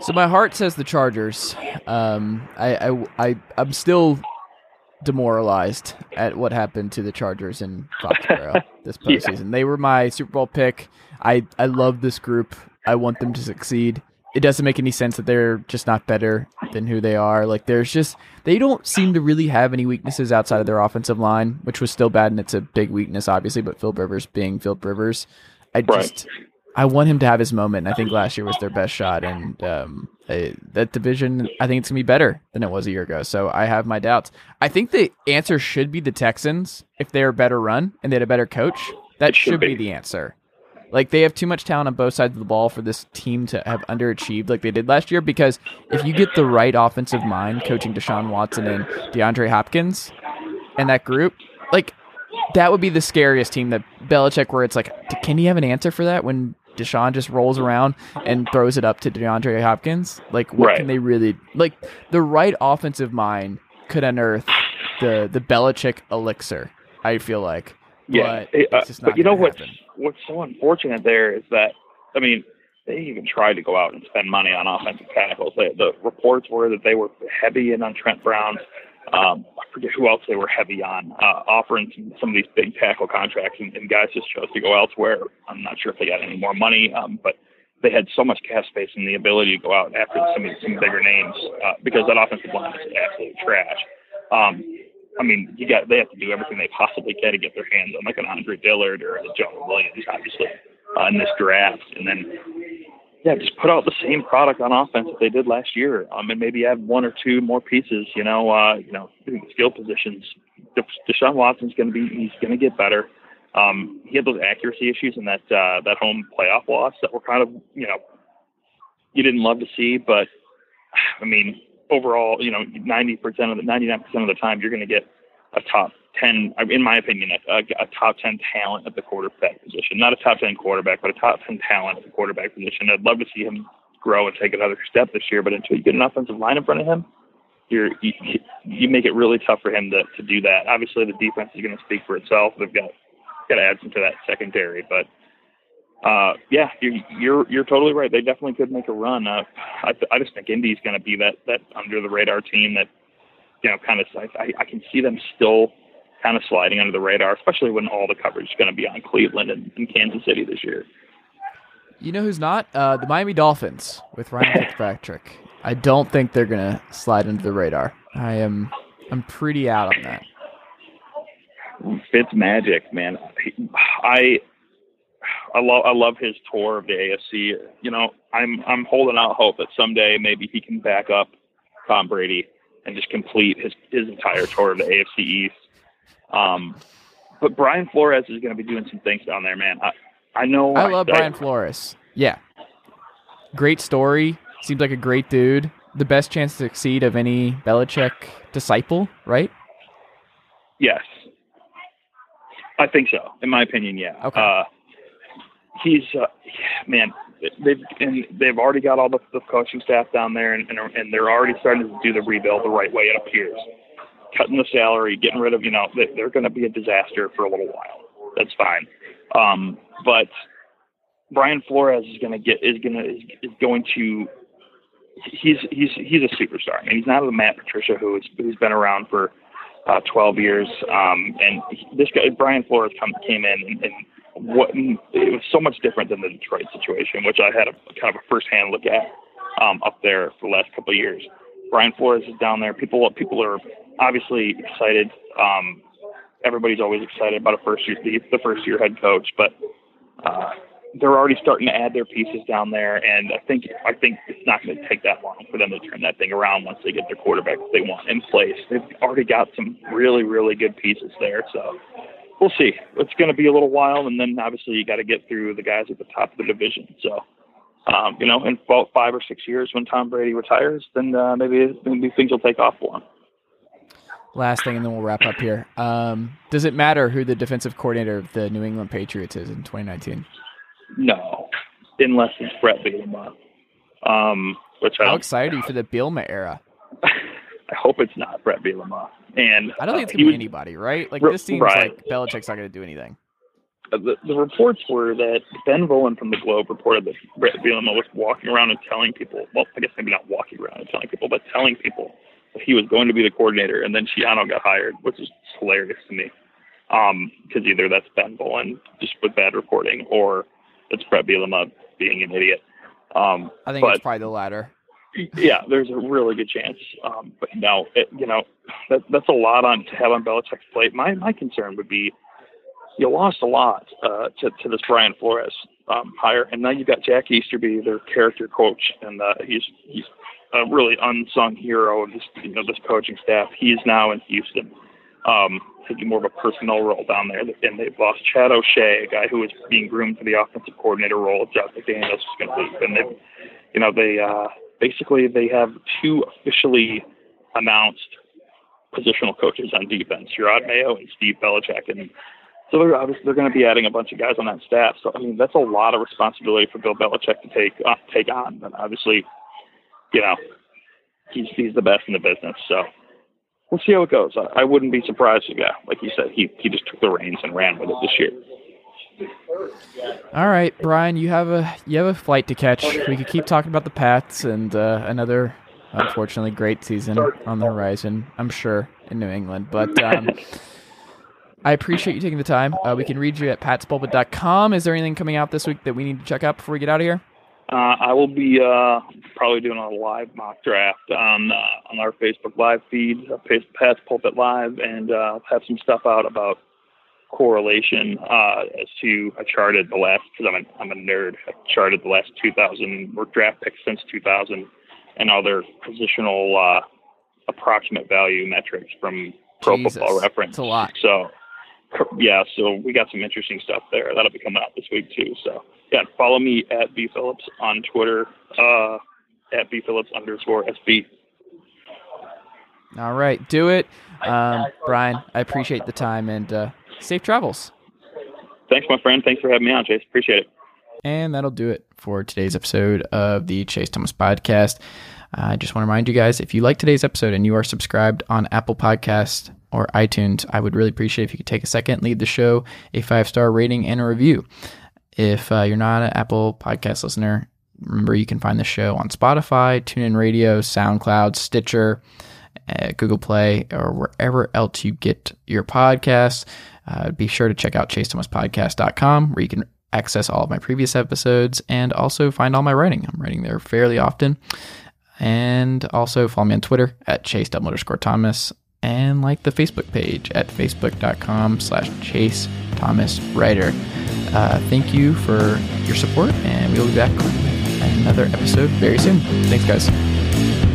So my heart says the Chargers. Um, I, I, I, I'm still demoralized at what happened to the Chargers in Foxborough this Yeah. postseason. They were my Super Bowl pick. I, I love this group. I want them to succeed. It doesn't make any sense that they're just not better than who they are. Like there's just they don't seem to really have any weaknesses outside of their offensive line, which was still bad and it's a big weakness obviously. But Phil Rivers being Phil Rivers, I Right. just I want him to have his moment. And I think last year was their best shot, and um, I, that division, I think it's gonna be better than it was a year ago. So I have my doubts. I think the answer should be the Texans if they're a better run and they had a better coach. That should should be. the answer. Like they have too much talent on both sides of the ball for this team to have underachieved like they did last year. Because if you get the right offensive mind coaching Deshaun Watson and DeAndre Hopkins and that group, like that would be the scariest team that Belichick, where it's like, can he have an answer for that when Deshaun just rolls around and throws it up to DeAndre Hopkins? Like, what Right. can they really like? The right offensive mind could unearth the the Belichick elixir. I feel like, Yeah, but uh, it's just not but you know gonna what's so unfortunate there is that I mean they even tried to go out and spend money on offensive tackles. They, the reports were that they were heavy in on Trent Brown. Um, I forget who else they were heavy on, uh, offering some, some of these big tackle contracts, and, and guys just chose to go elsewhere. I'm not sure if they got any more money, um, but they had so much cap space and the ability to go out after some some bigger names uh, because that offensive line is absolute trash. Um, I mean, you got they have to do everything they possibly can to get their hands on like an Andre Dillard or a Jonah Williams, obviously, uh, in this draft, and then yeah, just put out the same product on offense that they did last year, um, and maybe add one or two more pieces. You know, uh, you know, skill positions. De- Deshaun Watson's going to be he's going to get better. Um, he had those accuracy issues in that uh, that home playoff loss that were kind of you know you didn't love to see, but I mean overall, you know, 90% of the 99% of the time you're going to get a top 10, in my opinion, a, a top 10 talent at the quarterback position. Not a top 10 quarterback, but a top 10 talent at the quarterback position. I'd love to see him grow and take another step this year, but until you get an offensive line in front of him, you're, you, you make it really tough for him to, to do that. Obviously, the defense is going to speak for itself. They've got got to add some to that secondary, but uh, yeah, you're, you're you're totally right. They definitely could make a run. Uh, I, I just think Indy's going to be that that under the radar team that you know kind of I, I can see them still kind of sliding under the radar, especially when all the coverage is going to be on Cleveland and, and Kansas City this year. You know who's not? Uh, the Miami Dolphins with Ryan Fitzpatrick. I don't think they're gonna slide under the radar. I am. I'm pretty out on that. Fitz magic, man. I I love I love his tour of the AFC. You know, I'm I'm holding out hope that someday maybe he can back up Tom Brady and just complete his his entire tour of the AFC East. Um, but Brian Flores is going to be doing some things down there, man. I I know. I love Brian Flores. Yeah, great story. Seems like a great dude. The best chance to succeed of any Belichick disciple, right? Yes, I think so. In my opinion, yeah. Okay. Uh, he's uh, man. They've and they've already got all the, the coaching staff down there, and, and and they're already starting to do the rebuild the right way. It appears, cutting the salary, getting rid of you know they, they're going to be a disaster for a little while. That's fine, um, but Brian Flores is going to get is going to is, is going to he's he's he's a superstar. I mean, he's not a Matt Patricia who's who's been around for uh, 12 years. Um, and he- this guy, Brian Flores, come, came in and, and what it was so much different than the Detroit situation, which I had a kind of a firsthand look at um, up there for the last couple of years. Brian Flores is down there. People people are obviously excited. Um, everybody's always excited about a first year the, the first year head coach, but uh, they're already starting to add their pieces down there, and I think I think it's not going to take that long for them to turn that thing around once they get their quarterback they want in place. They've already got some really really good pieces there, so we'll see. It's going to be a little while, and then obviously you got to get through the guys at the top of the division. So. Um, you know, in about five or six years, when Tom Brady retires, then uh, maybe maybe things will take off for him. Last thing, and then we'll wrap up here. Um, does it matter who the defensive coordinator of the New England Patriots is in 2019? No, unless it's Brett Bielema, um, which I How excited are you for the Bielema era? I hope it's not Brett Bielema. And I don't think it's uh, gonna he be was- anybody, right? Like R- this seems right. like Belichick's not gonna do anything. uh, the, the reports were that Ben Volin from the Globe reported that Brett Bielema was walking around and telling people, well, I guess maybe not walking around and telling people, but telling people that he was going to be the coordinator, and then Schiano got hired, which is hilarious to me. Because either that's Ben Volin just with bad reporting, or it's Brett Bielema being an idiot. Um, I think but it's probably the latter. Yeah, there's a really good chance. Um, but no, it, you know, that, that's a lot on to have on Belichick's plate. My my concern would be you lost a lot uh, to to this Brian Flores um, hire, and now you've got Jack Easterby, their character coach, and uh, he's he's a really unsung hero of this you know this coaching staff. He's now in Houston. um, taking more of a personnel role down there. And they've lost Chad O'Shea, a guy who was being groomed for the offensive coordinator role. Josh McDaniels is going to leave, and they, you know, they uh, basically they have two officially announced positional coaches on defense, Jerod Mayo and Steve Belichick, and so they're obviously they're going to be adding a bunch of guys on that staff. So I mean, that's a lot of responsibility for Bill Belichick to take uh, take on. But obviously, you know, he's he's the best in the business. So we'll see how it goes. I, I wouldn't be surprised if, yeah, like you said, he he just took the reins and ran with it this year. All right, Brian, you have a you have a flight to catch. We could keep talking about the Pats and uh, another, unfortunately, great season on the horizon. I'm sure in New England, but. Um, I appreciate you taking the time. Uh, we can read you at patspulpit.com. Is there anything coming out this week that we need to check out before we get out of here? Uh, I will be uh, probably doing a live mock draft on uh, on our Facebook live feed, uh, Pat's Pulpit Live, and uh, have some stuff out about correlation uh, as to I charted the last because I'm a, I'm a nerd. I charted the last 2,000 or draft picks since 2000 and other positional uh, approximate value metrics from Pro Jesus, Football Reference. It's a lot. So yeah, so we got some interesting stuff there. That'll be coming out this week too. So yeah, follow me at B Phillips on Twitter, uh, at B Phillips underscore SB. All right, do it. Um, Brian, I appreciate the time and uh, safe travels. Thanks, my friend. Thanks for having me on, Chase. Appreciate it. And that'll do it for today's episode of the Chase Thomas Podcast. I just want to remind you guys if you like today's episode and you are subscribed on Apple Podcast or iTunes, I would really appreciate if you could take a second, leave the show a five star rating and a review. If uh, you're not an Apple Podcast listener, remember you can find the show on Spotify, TuneIn Radio, SoundCloud, Stitcher, uh, Google Play, or wherever else you get your podcasts. Uh, be sure to check out chasethomaspodcast.com where you can access all of my previous episodes and also find all my writing. I'm writing there fairly often. And also follow me on Twitter at chase underscore Thomas and like the Facebook page at facebook.com slash chase Thomas writer. Uh, thank you for your support and we'll be back with another episode very soon. Thanks guys.